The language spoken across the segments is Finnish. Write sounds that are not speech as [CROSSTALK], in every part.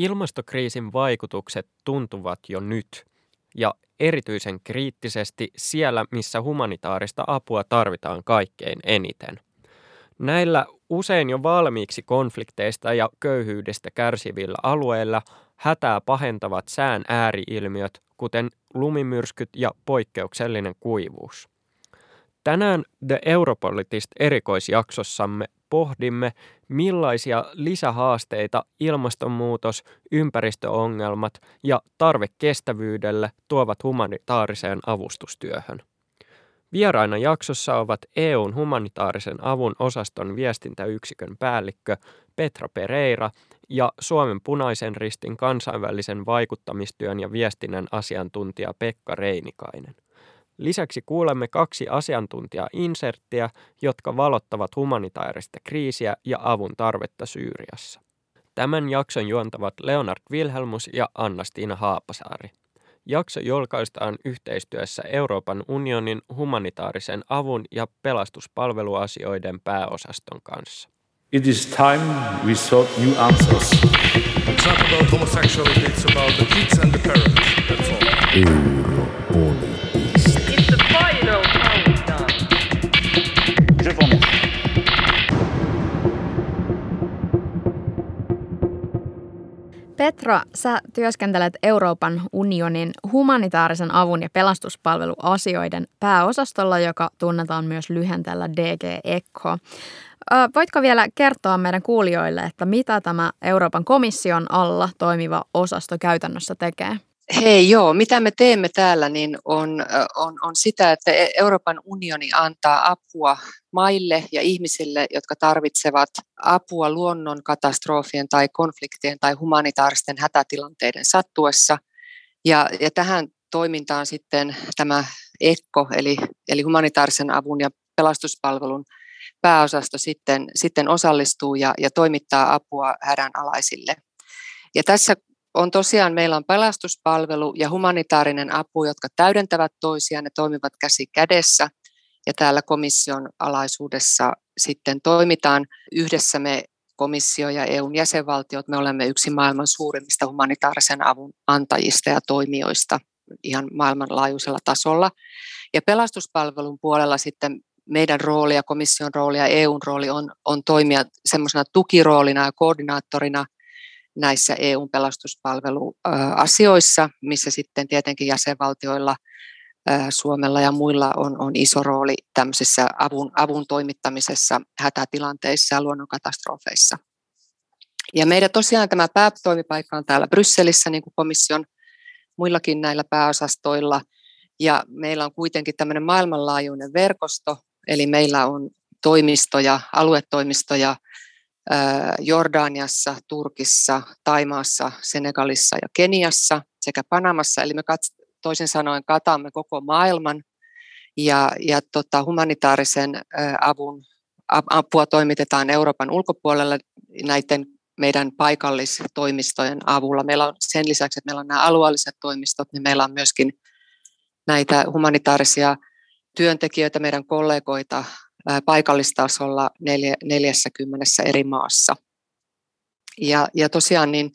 Ilmastokriisin vaikutukset tuntuvat jo nyt ja erityisen kriittisesti siellä, missä humanitaarista apua tarvitaan kaikkein eniten. Näillä usein jo valmiiksi konflikteista ja köyhyydestä kärsivillä alueilla hätää pahentavat sään ääriilmiöt, kuten lumimyrskyt ja poikkeuksellinen kuivuus. Tänään The Europolitist erikoisjaksossamme pohdimme, millaisia lisähaasteita ilmastonmuutos, ympäristöongelmat ja tarve kestävyydelle tuovat humanitaariseen avustustyöhön. Vieraina jaksossa ovat EUn humanitaarisen avun osaston viestintäyksikön päällikkö Petra Pereira ja Suomen punaisen ristin kansainvälisen vaikuttamistyön ja viestinnän asiantuntija Pekka Reinikainen. Lisäksi kuulemme kaksi asiantuntija-inserttiä, jotka valottavat humanitaarista kriisiä ja avun tarvetta Syyriassa. Tämän jakson juontavat Leonard Wilhelmus ja Anna-Stiina Haapasaari. Jakso julkaistaan yhteistyössä Euroopan unionin humanitaarisen avun ja pelastuspalveluasioiden pääosaston kanssa. It is time we sought new answers. It's not about homosexuality, it's about the kids and the parents. That's all. Europolitist. Petra, sä työskentelet Euroopan unionin humanitaarisen avun ja pelastuspalveluasioiden pääosastolla, joka tunnetaan myös lyhenteellä DG ECHO. Voitko vielä kertoa meidän kuulijoille, että mitä tämä Euroopan komission alla toimiva osasto käytännössä tekee? Hei joo, mitä me teemme täällä niin on, on, on sitä, että e- Euroopan unioni antaa apua maille ja ihmisille, jotka tarvitsevat apua luonnon katastrofien tai konfliktien tai humanitaaristen hätätilanteiden sattuessa. Ja, ja tähän toimintaan sitten tämä ECCO, eli, eli humanitaarisen avun ja pelastuspalvelun pääosasto sitten, sitten osallistuu ja, ja toimittaa apua hädänalaisille. Ja tässä on tosiaan, meillä on pelastuspalvelu ja humanitaarinen apu, jotka täydentävät toisiaan, ne toimivat käsi kädessä. Ja täällä komission alaisuudessa sitten toimitaan yhdessä me komissio ja EUn jäsenvaltiot, me olemme yksi maailman suurimmista humanitaarisen avun antajista ja toimijoista ihan maailmanlaajuisella tasolla. Ja pelastuspalvelun puolella sitten meidän rooli ja komission rooli ja EUn rooli on, on toimia semmoisena tukiroolina ja koordinaattorina näissä EUn pelastuspalveluasioissa, missä sitten tietenkin jäsenvaltioilla, Suomella ja muilla on, on iso rooli tämmöisessä avun, avun toimittamisessa hätätilanteissa ja luonnonkatastrofeissa. Ja meidän tosiaan tämä päätoimipaikka on täällä Brysselissä, niin kuin komission muillakin näillä pääosastoilla. Ja meillä on kuitenkin tämmöinen maailmanlaajuinen verkosto, Eli meillä on toimistoja, aluetoimistoja Jordaniassa, Turkissa, Taimaassa, Senegalissa ja Keniassa sekä Panamassa. Eli me kats- toisin sanoen katamme koko maailman ja, ja tota, humanitaarisen avun apua toimitetaan Euroopan ulkopuolella näiden meidän paikallistoimistojen avulla. Meillä on sen lisäksi, että meillä on nämä alueelliset toimistot, niin meillä on myöskin näitä humanitaarisia työntekijöitä, meidän kollegoita paikallistasolla 40 eri maassa. Ja, ja tosiaan niin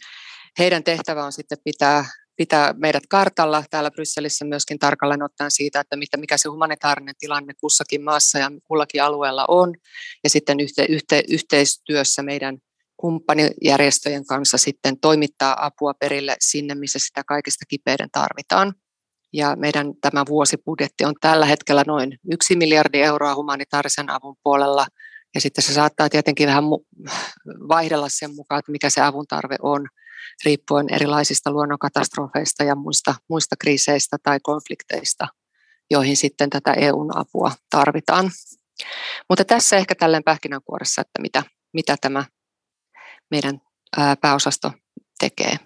heidän tehtävä on sitten pitää, pitää meidät kartalla täällä Brysselissä myöskin tarkalleen ottaen siitä, että mitä, mikä se humanitaarinen tilanne kussakin maassa ja kullakin alueella on. Ja sitten yhte, yhte, yhteistyössä meidän kumppanijärjestöjen kanssa sitten toimittaa apua perille sinne, missä sitä kaikista kipeiden tarvitaan. Ja meidän tämä vuosibudjetti on tällä hetkellä noin yksi miljardi euroa humanitaarisen avun puolella. Ja sitten se saattaa tietenkin vähän vaihdella sen mukaan, että mikä se avun tarve on, riippuen erilaisista luonnonkatastrofeista ja muista, muista kriiseistä tai konflikteista, joihin sitten tätä EUn apua tarvitaan. Mutta tässä ehkä tälleen pähkinänkuoressa, että mitä, mitä tämä meidän pääosasto tekee.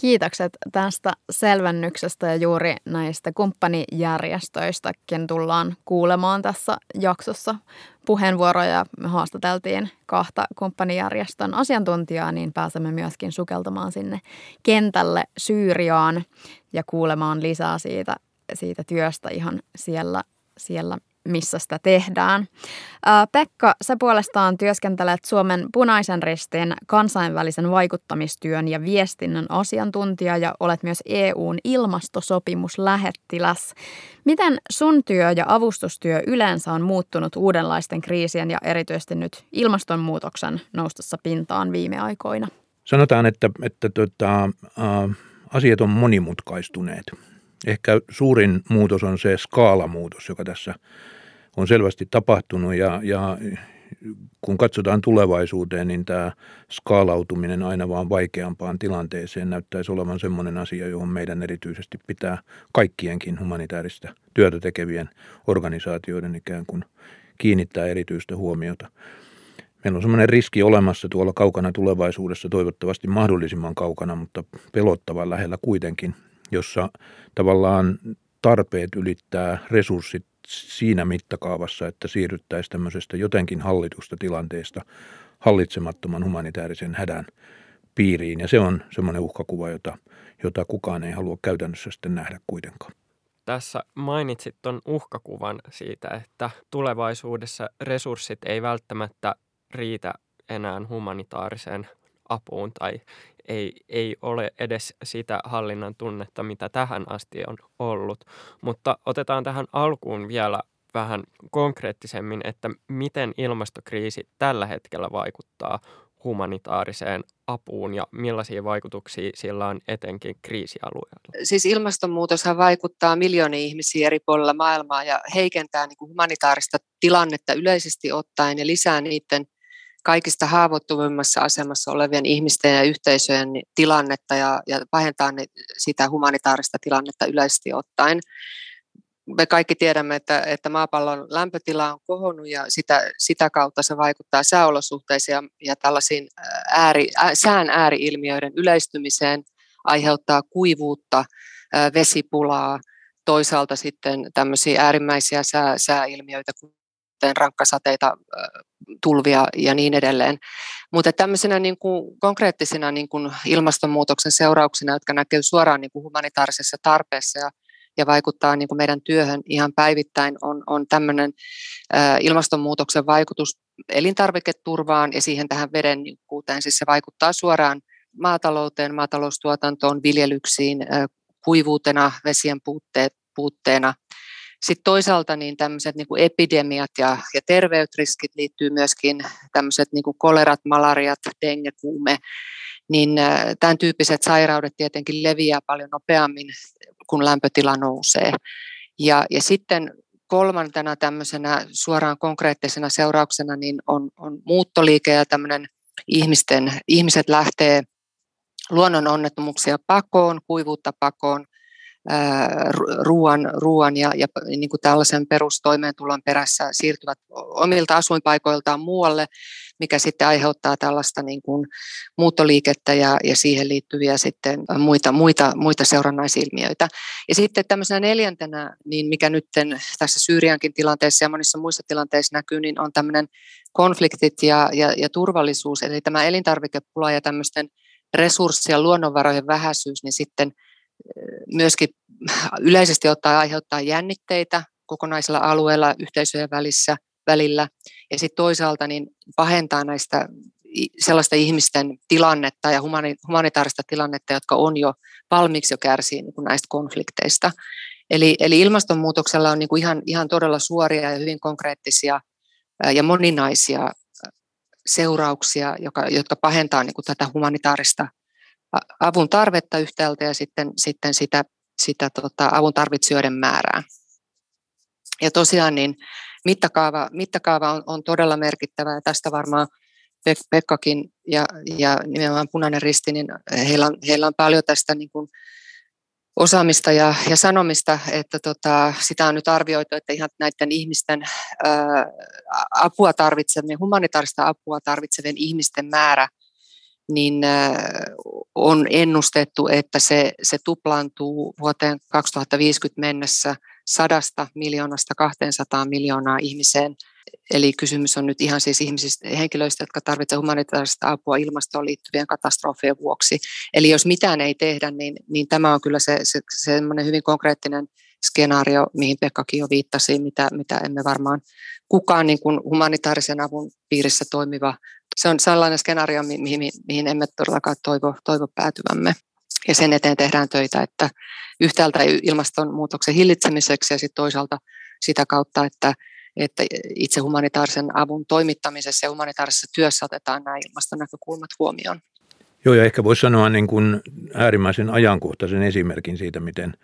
Kiitokset tästä selvennyksestä ja juuri näistä kumppanijärjestöistäkin tullaan kuulemaan tässä jaksossa puheenvuoroja. Me haastateltiin kahta kumppanijärjestön asiantuntijaa, niin pääsemme myöskin sukeltamaan sinne kentälle Syyriaan ja kuulemaan lisää siitä, siitä työstä ihan siellä, siellä missä sitä tehdään. Pekka, sä puolestaan työskentelet Suomen punaisen ristin kansainvälisen vaikuttamistyön ja viestinnän asiantuntija ja olet myös EUn ilmastosopimuslähettiläs. Miten sun työ ja avustustyö yleensä on muuttunut uudenlaisten kriisien ja erityisesti nyt ilmastonmuutoksen noustessa pintaan viime aikoina? Sanotaan, että, että tota, ä, asiat on monimutkaistuneet. Ehkä suurin muutos on se skaalamuutos, joka tässä on selvästi tapahtunut ja, ja kun katsotaan tulevaisuuteen, niin tämä skaalautuminen aina vaan vaikeampaan tilanteeseen näyttäisi olevan sellainen asia, johon meidän erityisesti pitää kaikkienkin humanitaarista työtä tekevien organisaatioiden ikään kuin kiinnittää erityistä huomiota. Meillä on sellainen riski olemassa tuolla kaukana tulevaisuudessa, toivottavasti mahdollisimman kaukana, mutta pelottavan lähellä kuitenkin, jossa tavallaan tarpeet ylittää resurssit siinä mittakaavassa, että siirryttäisiin tämmöisestä jotenkin hallitusta tilanteesta hallitsemattoman humanitaarisen hädän piiriin. Ja se on semmoinen uhkakuva, jota, jota kukaan ei halua käytännössä sitten nähdä kuitenkaan. Tässä mainitsit tuon uhkakuvan siitä, että tulevaisuudessa resurssit ei välttämättä riitä enää humanitaariseen apuun tai ei, ei ole edes sitä hallinnan tunnetta, mitä tähän asti on ollut. Mutta otetaan tähän alkuun vielä vähän konkreettisemmin, että miten ilmastokriisi tällä hetkellä vaikuttaa humanitaariseen apuun ja millaisia vaikutuksia sillä on etenkin kriisialueella? Siis ilmastonmuutoshan vaikuttaa miljooniin ihmisiä eri puolilla maailmaa ja heikentää niin kuin humanitaarista tilannetta yleisesti ottaen ja lisää niiden kaikista haavoittuvimmassa asemassa olevien ihmisten ja yhteisöjen tilannetta ja, ja pahentaa sitä humanitaarista tilannetta yleisesti ottaen. Me kaikki tiedämme, että, että maapallon lämpötila on kohonnut ja sitä, sitä kautta se vaikuttaa sääolosuhteisiin ja, ja tällaisiin ääri, ää, sään ääriilmiöiden yleistymiseen, aiheuttaa kuivuutta, ää, vesipulaa, toisaalta sitten tämmöisiä äärimmäisiä sää, sääilmiöitä, kuten rankkasateita, tulvia ja niin edelleen. Mutta tämmöisenä niin kuin konkreettisina niin kuin ilmastonmuutoksen seurauksina, jotka näkyy suoraan niin kuin humanitaarisessa tarpeessa ja, ja vaikuttaa niin kuin meidän työhön ihan päivittäin, on, on tämmöinen ilmastonmuutoksen vaikutus elintarviketurvaan ja siihen tähän veden niukkuuteen. Siis se vaikuttaa suoraan maatalouteen, maataloustuotantoon, viljelyksiin, kuivuutena, vesien puutteet, puutteena – sitten toisaalta niin tämmöiset niin kuin epidemiat ja, ja terveytriskit liittyy myöskin tämmöiset niin kuin kolerat, malariat, dengue, kuume, niin äh, tämän tyyppiset sairaudet tietenkin leviää paljon nopeammin, kun lämpötila nousee. Ja, ja sitten kolmantena tämmöisenä suoraan konkreettisena seurauksena niin on, on muuttoliike ja tämmöinen ihmisten, ihmiset lähtee luonnon onnettomuuksia pakoon, kuivuutta pakoon, ruoan, ruoan ja, ja niin kuin tällaisen perustoimeentulon perässä siirtyvät omilta asuinpaikoiltaan muualle, mikä sitten aiheuttaa tällaista niin kuin muuttoliikettä ja, ja siihen liittyviä sitten muita, muita, muita seurannaisilmiöitä. Ja sitten tämmöisenä neljäntenä, niin mikä nyt tässä Syyriankin tilanteessa ja monissa muissa tilanteissa näkyy, niin on tämmöinen konfliktit ja, ja, ja turvallisuus, eli tämä elintarvikepula ja tämmöisten resurssien luonnonvarojen vähäisyys, niin sitten – myöskin yleisesti ottaen aiheuttaa jännitteitä kokonaisella alueella yhteisöjen välissä, välillä ja sitten toisaalta niin pahentaa näistä sellaista ihmisten tilannetta ja humanitaarista tilannetta, jotka on jo valmiiksi jo kärsii niin näistä konflikteista. Eli, eli ilmastonmuutoksella on niin kuin ihan, ihan todella suoria ja hyvin konkreettisia ja moninaisia seurauksia, jotka, jotka pahentaa niin kuin tätä humanitaarista avun tarvetta yhtäältä ja sitten, sitten sitä, sitä tota, avun tarvitsijoiden määrää. Ja tosiaan niin mittakaava, mittakaava on, on todella merkittävä ja tästä varmaan Pekkakin ja, ja nimenomaan Punainen Risti, niin heillä on, heillä on paljon tästä niin kuin osaamista ja, ja sanomista, että tota, sitä on nyt arvioitu, että ihan näiden ihmisten ää, apua tarvitsevien, humanitaarista apua tarvitsevien ihmisten määrä niin on ennustettu, että se, se tuplaantuu vuoteen 2050 mennessä sadasta miljoonasta 200 miljoonaa ihmiseen. Eli kysymys on nyt ihan siis ihmisistä, henkilöistä, jotka tarvitsevat humanitaarista apua ilmastoon liittyvien katastrofien vuoksi. Eli jos mitään ei tehdä, niin, niin tämä on kyllä se, se, se hyvin konkreettinen skenaario, mihin Pekkakin jo viittasi, mitä, mitä emme varmaan kukaan niin kuin humanitaarisen avun piirissä toimiva. Se on sellainen skenaario, mihin, mihin emme todellakaan toivo, toivo päätyvämme. Ja sen eteen tehdään töitä, että yhtäältä ilmastonmuutoksen hillitsemiseksi ja sitten toisaalta sitä kautta, että, että itse humanitaarisen avun toimittamisessa ja humanitaarisessa työssä otetaan nämä ilmastonäkökulmat huomioon. Joo, ja ehkä voisi sanoa niin kuin äärimmäisen ajankohtaisen esimerkin siitä, miten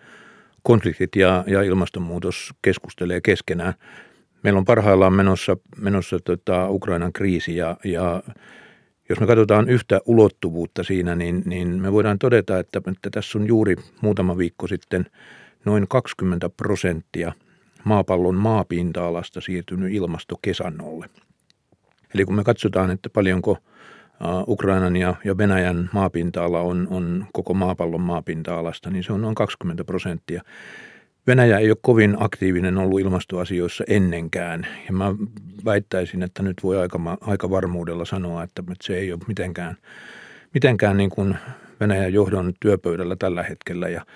konfliktit ja, ja ilmastonmuutos keskustelee keskenään. Meillä on parhaillaan menossa, menossa tota Ukrainan kriisi ja, ja jos me katsotaan yhtä ulottuvuutta siinä, niin, niin me voidaan todeta, että, että tässä on juuri muutama viikko sitten noin 20 prosenttia maapallon maapinta-alasta siirtynyt ilmastokesannolle. Eli kun me katsotaan, että paljonko Ukrainan ja, ja Venäjän maapinta-ala on, on koko maapallon maapinta-alasta, niin se on noin 20 prosenttia. Venäjä ei ole kovin aktiivinen ollut ilmastoasioissa ennenkään. Ja mä väittäisin, että nyt voi aika, aika varmuudella sanoa, että, että se ei ole mitenkään, mitenkään niin kuin Venäjän johdon työpöydällä tällä hetkellä. Ja,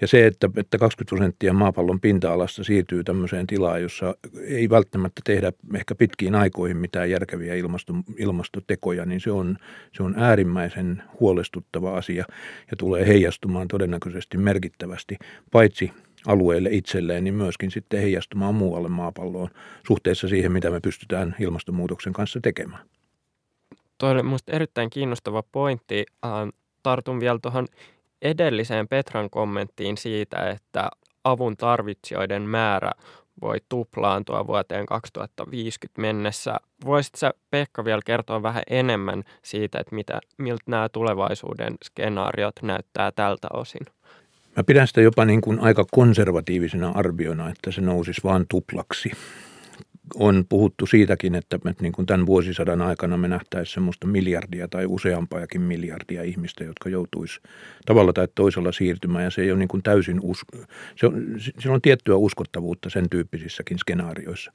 ja se, että, että 20 prosenttia maapallon pinta-alasta siirtyy tämmöiseen tilaan, jossa ei välttämättä tehdä ehkä pitkiin aikoihin mitään järkeviä ilmasto, ilmastotekoja, niin se on, se on äärimmäisen huolestuttava asia ja tulee heijastumaan todennäköisesti merkittävästi paitsi alueelle itselleen, niin myöskin sitten heijastumaan muualle maapalloon suhteessa siihen, mitä me pystytään ilmastonmuutoksen kanssa tekemään. Tuo oli minusta erittäin kiinnostava pointti. tartun vielä tuohon edelliseen Petran kommenttiin siitä, että avun tarvitsijoiden määrä voi tuplaantua vuoteen 2050 mennessä. Voisitko Pekka vielä kertoa vähän enemmän siitä, että mitä, miltä nämä tulevaisuuden skenaariot näyttää tältä osin? Mä pidän sitä jopa niin kuin aika konservatiivisena arviona, että se nousisi vain tuplaksi. On puhuttu siitäkin, että niin kuin tämän vuosisadan aikana me nähtäisiin semmoista miljardia tai useampaakin miljardia ihmistä, jotka joutuisi tavalla tai toisella siirtymään. Ja se ei ole niin kuin täysin, us- se on, sillä on tiettyä uskottavuutta sen tyyppisissäkin skenaarioissa.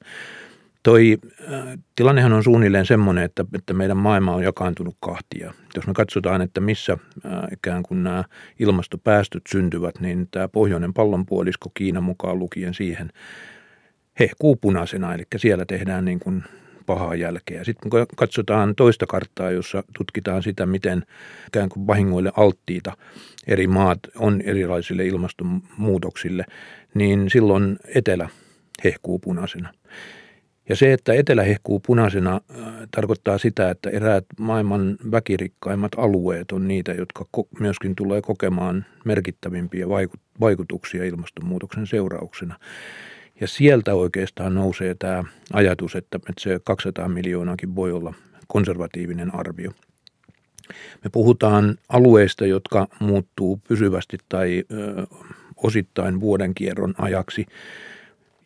Toi äh, tilannehan on suunnilleen semmoinen, että, että meidän maailma on jakaantunut kahtia. Jos me katsotaan, että missä äh, ikään kuin nämä ilmastopäästöt syntyvät, niin tämä pohjoinen pallonpuolisko Kiina mukaan lukien siihen hehkuu punaisena, eli siellä tehdään niin kuin pahaa jälkeä. Sitten kun katsotaan toista karttaa, jossa tutkitaan sitä, miten ikään kuin vahingoille alttiita eri maat on erilaisille ilmastonmuutoksille, niin silloin etelä hehkuu punaisena. Ja se, että etelä hehkuu punaisena, äh, tarkoittaa sitä, että eräät maailman väkirikkaimmat alueet on niitä, jotka myöskin tulee kokemaan merkittävimpiä vaikutuksia ilmastonmuutoksen seurauksena. Ja sieltä oikeastaan nousee tämä ajatus, että se 200 miljoonaakin voi olla konservatiivinen arvio. Me puhutaan alueista, jotka muuttuu pysyvästi tai ö, osittain vuoden kierron ajaksi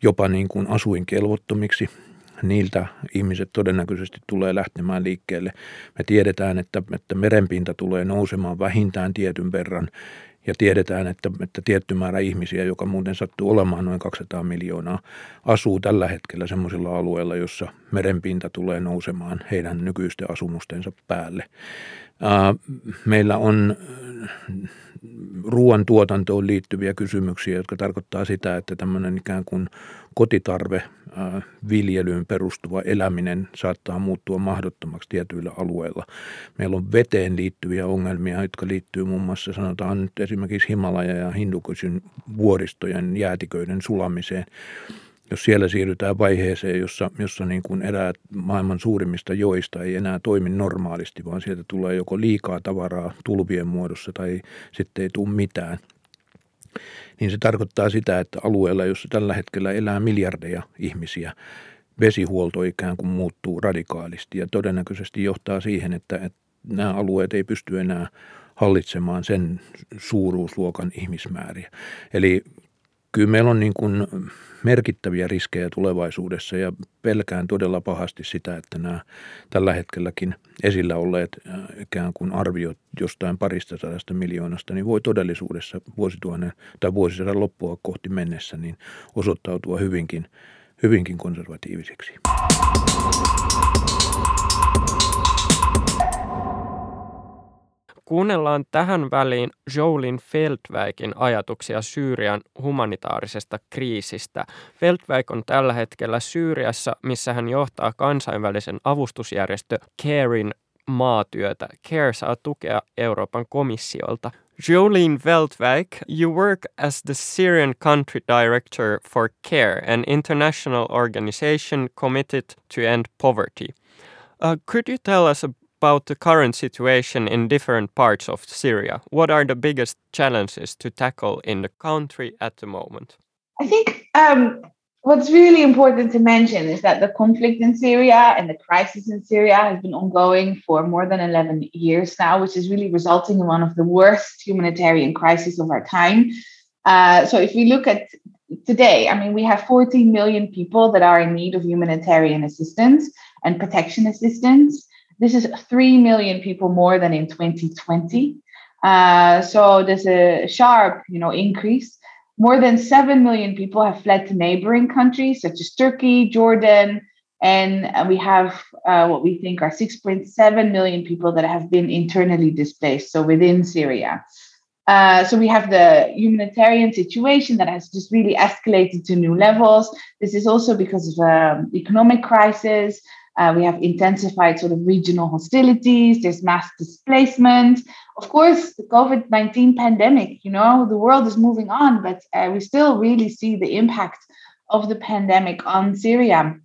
jopa niin kuin asuinkelvottomiksi niiltä ihmiset todennäköisesti tulee lähtemään liikkeelle. Me tiedetään, että, että merenpinta tulee nousemaan vähintään tietyn verran ja tiedetään, että, että tietty määrä ihmisiä, joka muuten sattuu olemaan noin 200 miljoonaa, asuu tällä hetkellä semmoisilla alueilla, jossa merenpinta tulee nousemaan heidän nykyisten asumustensa päälle. Meillä on ruoantuotantoon liittyviä kysymyksiä, jotka tarkoittaa sitä, että tämmöinen ikään kuin kotitarve viljelyyn perustuva eläminen saattaa muuttua mahdottomaksi tietyillä alueilla. Meillä on veteen liittyviä ongelmia, jotka liittyy muun muassa sanotaan nyt esimerkiksi Himalaja ja Hindukysyn vuoristojen jäätiköiden sulamiseen jos siellä siirrytään vaiheeseen, jossa, jossa niin kuin eräät maailman suurimmista joista ei enää toimi normaalisti, vaan sieltä tulee joko liikaa tavaraa tulvien muodossa tai sitten ei tule mitään, niin se tarkoittaa sitä, että alueella, jossa tällä hetkellä elää miljardeja ihmisiä, vesihuolto ikään kuin muuttuu radikaalisti ja todennäköisesti johtaa siihen, että, että nämä alueet ei pysty enää hallitsemaan sen suuruusluokan ihmismääriä. Eli kyllä meillä on niin kuin merkittäviä riskejä tulevaisuudessa ja pelkään todella pahasti sitä, että nämä tällä hetkelläkin esillä olleet äh, ikään kuin arviot jostain parista sadasta miljoonasta, niin voi todellisuudessa vuosituhannen tai vuosisadan loppua kohti mennessä niin osoittautua hyvinkin, hyvinkin konservatiivisiksi. Kuunnellaan tähän väliin Jolin Feldweikin ajatuksia Syyrian humanitaarisesta kriisistä. Feldweik on tällä hetkellä Syyriassa, missä hän johtaa kansainvälisen avustusjärjestö CAREin maatyötä. CARE saa tukea Euroopan komissiolta. Jolene Veldwijk, you work as the Syrian country director for CARE, an international organization committed to end poverty. Uh, could you tell us about the current situation in different parts of Syria? What are the biggest challenges to tackle in the country at the moment? I think um, what's really important to mention is that the conflict in Syria and the crisis in Syria has been ongoing for more than 11 years now, which is really resulting in one of the worst humanitarian crises of our time. Uh, so if we look at today, I mean, we have 14 million people that are in need of humanitarian assistance and protection assistance. This is 3 million people more than in 2020. Uh, so there's a sharp, you know, increase. More than 7 million people have fled to neighboring countries such as Turkey, Jordan, and we have uh, what we think are 6.7 million people that have been internally displaced, so within Syria. Uh, so we have the humanitarian situation that has just really escalated to new levels. This is also because of um, economic crisis. Uh, we have intensified sort of regional hostilities. There's mass displacement. Of course, the COVID 19 pandemic, you know, the world is moving on, but uh, we still really see the impact of the pandemic on Syria.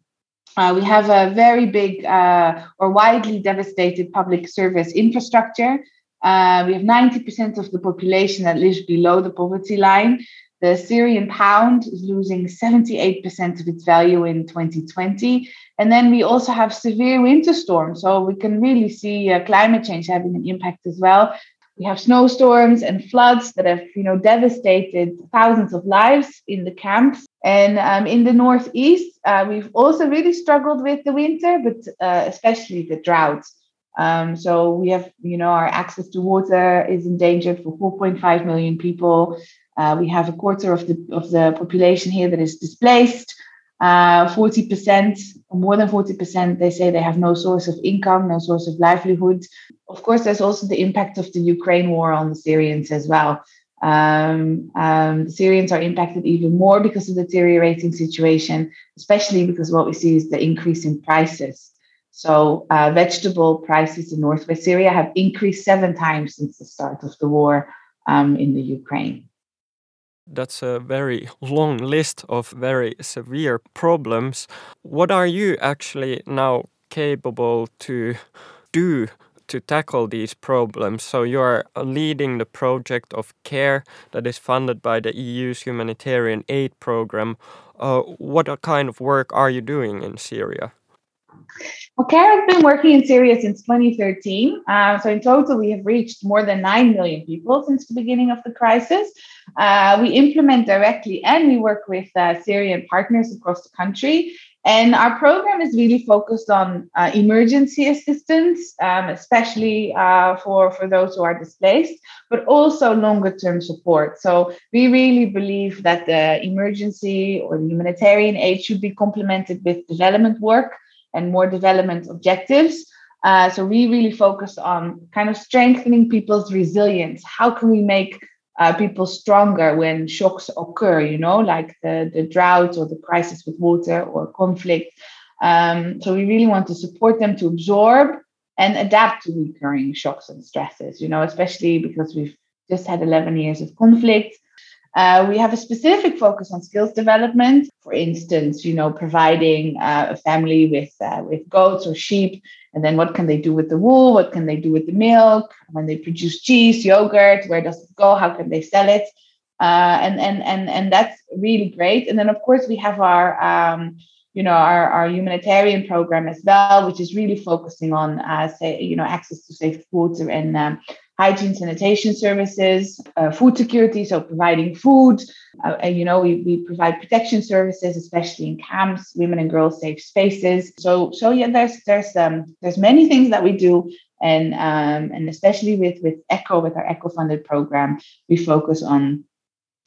Uh, we have a very big uh, or widely devastated public service infrastructure. Uh, we have 90% of the population that lives below the poverty line. The Syrian pound is losing 78% of its value in 2020. And then we also have severe winter storms. So we can really see uh, climate change having an impact as well. We have snowstorms and floods that have, you know, devastated thousands of lives in the camps. And um, in the northeast, uh, we've also really struggled with the winter, but uh, especially the droughts. Um, so we have, you know, our access to water is endangered for 4.5 million people. Uh, we have a quarter of the of the population here that is displaced. Uh, 40%, more than 40%, they say they have no source of income, no source of livelihood. Of course, there's also the impact of the Ukraine war on the Syrians as well. Um, um, the Syrians are impacted even more because of the deteriorating situation, especially because what we see is the increase in prices. So, uh, vegetable prices in northwest Syria have increased seven times since the start of the war um, in the Ukraine. That's a very long list of very severe problems. What are you actually now capable to do to tackle these problems? So you are leading the project of CARE that is funded by the EU's humanitarian aid program. Uh, what kind of work are you doing in Syria? Well, CARE has been working in Syria since 2013. Uh, so in total, we have reached more than 9 million people since the beginning of the crisis. Uh, we implement directly and we work with uh, Syrian partners across the country. And our program is really focused on uh, emergency assistance, um, especially uh, for, for those who are displaced, but also longer term support. So we really believe that the emergency or the humanitarian aid should be complemented with development work and more development objectives. Uh, so we really focus on kind of strengthening people's resilience. How can we make uh, people stronger when shocks occur, you know, like the, the drought or the crisis with water or conflict. Um, so we really want to support them to absorb and adapt to recurring shocks and stresses, you know, especially because we've just had 11 years of conflict. Uh, we have a specific focus on skills development. For instance, you know, providing uh, a family with uh, with goats or sheep, and then what can they do with the wool? What can they do with the milk? When they produce cheese, yogurt, where does it go? How can they sell it? Uh, and and and and that's really great. And then of course we have our um, you know our, our humanitarian program as well, which is really focusing on uh, say you know access to safe water and um, hygiene sanitation services, uh, food security, so providing food. Uh, and, you know, we, we provide protection services, especially in camps, women and girls safe spaces. So, so yeah, there's there's um, there's many things that we do, and um, and especially with with ECHO, with our ECHO funded program, we focus on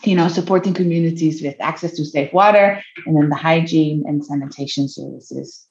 you know supporting communities with access to safe water and then the hygiene and sanitation services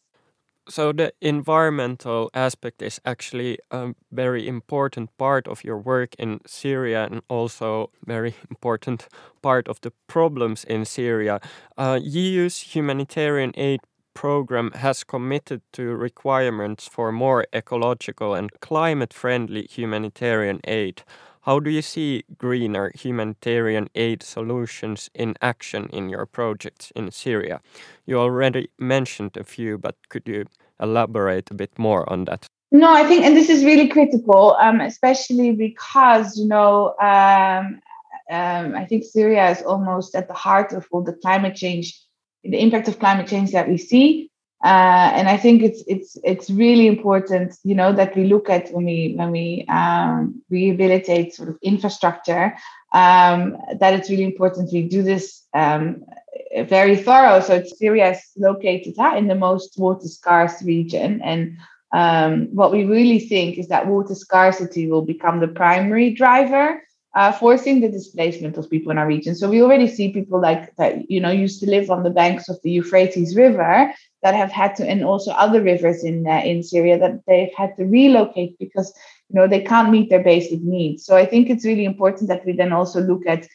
So the environmental aspect is actually a very important part of your work in Syria and also very [LAUGHS] important part of the problems in Syria. Uh, EU's humanitarian aid program has committed to requirements for more ecological and climate-friendly humanitarian aid. How do you see greener humanitarian aid solutions in action in your projects in Syria? You already mentioned a few, but could you elaborate a bit more on that? No, I think, and this is really critical, um, especially because, you know, um, um, I think Syria is almost at the heart of all the climate change, the impact of climate change that we see. Uh, and I think it's it's it's really important, you know, that we look at when we when we um, rehabilitate sort of infrastructure, um, that it's really important we do this um, very thorough. So Syria is located in the most water scarce region, and um, what we really think is that water scarcity will become the primary driver uh, forcing the displacement of people in our region. So we already see people like that, you know, used to live on the banks of the Euphrates River that have had to, and also other rivers in uh, in Syria that they've had to relocate because you know they can't meet their basic needs. So I think it's really important that we then also look at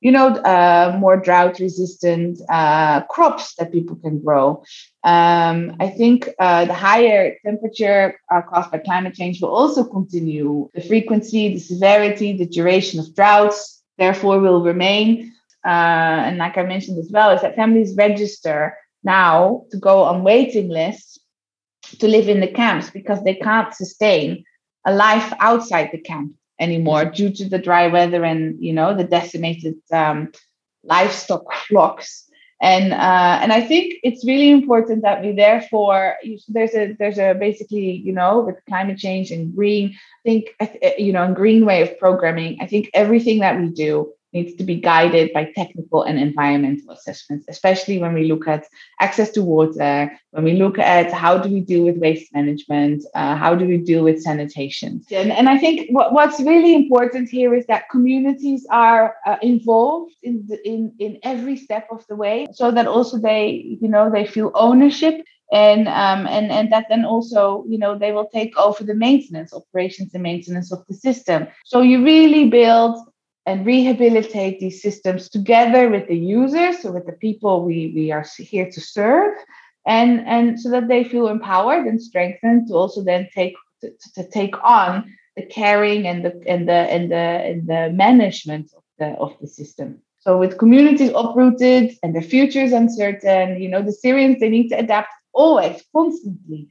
you know, uh, more drought resistant uh, crops that people can grow. Um, I think uh, the higher temperature uh, caused by climate change will also continue. The frequency, the severity, the duration of droughts, therefore, will remain. Uh, and like I mentioned as well, is that families register now to go on waiting lists to live in the camps because they can't sustain a life outside the camp anymore due to the dry weather and you know the decimated um, livestock [LAUGHS] flocks. And uh, and I think it's really important that we therefore there's a there's a basically you know with climate change and green I think you know and green way of programming I think everything that we do needs to be guided by technical and environmental assessments, especially when we look at access to water, when we look at how do we deal with waste management, uh, how do we deal with sanitation. And, and I think what, what's really important here is that communities are uh, involved in, the, in, in every step of the way so that also they, you know, they feel ownership and um, and and that then also you know they will take over the maintenance operations and maintenance of the system so you really build and rehabilitate these systems together with the users, so with the people we, we are here to serve, and, and so that they feel empowered and strengthened to also then take to, to take on the caring and the and the and the and the management of the of the system. So with communities uprooted and the future is uncertain, you know, the Syrians they need to adapt always, constantly.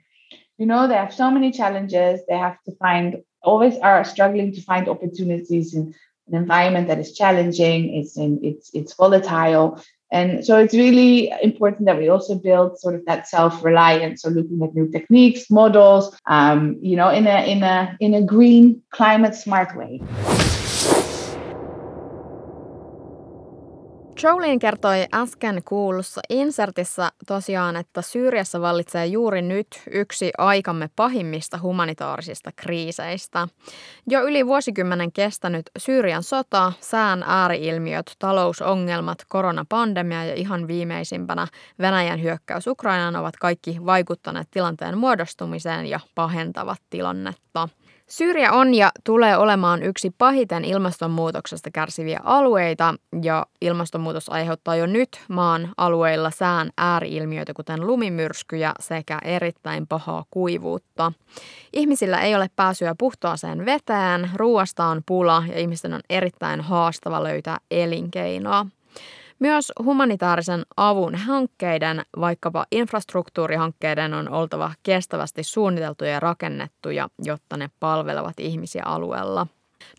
You know, they have so many challenges. They have to find always are struggling to find opportunities in an environment that is challenging, it's in, it's it's volatile. And so it's really important that we also build sort of that self-reliance. So looking at new techniques, models, um, you know, in a in a in a green, climate smart way. Jolene kertoi äsken kuulussa insertissa tosiaan, että Syyriassa vallitsee juuri nyt yksi aikamme pahimmista humanitaarisista kriiseistä. Jo yli vuosikymmenen kestänyt Syyrian sota, sään ääriilmiöt, talousongelmat, koronapandemia ja ihan viimeisimpänä Venäjän hyökkäys Ukrainaan ovat kaikki vaikuttaneet tilanteen muodostumiseen ja pahentavat tilannetta. Syyria on ja tulee olemaan yksi pahiten ilmastonmuutoksesta kärsiviä alueita ja ilmastonmuutos aiheuttaa jo nyt maan alueilla sään ääriilmiöitä kuten lumimyrskyjä sekä erittäin pahaa kuivuutta. Ihmisillä ei ole pääsyä puhtaaseen veteen, ruoasta on pula ja ihmisten on erittäin haastava löytää elinkeinoa. Myös humanitaarisen avun hankkeiden, vaikkapa infrastruktuurihankkeiden, on oltava kestävästi suunniteltuja ja rakennettuja, jotta ne palvelevat ihmisiä alueella.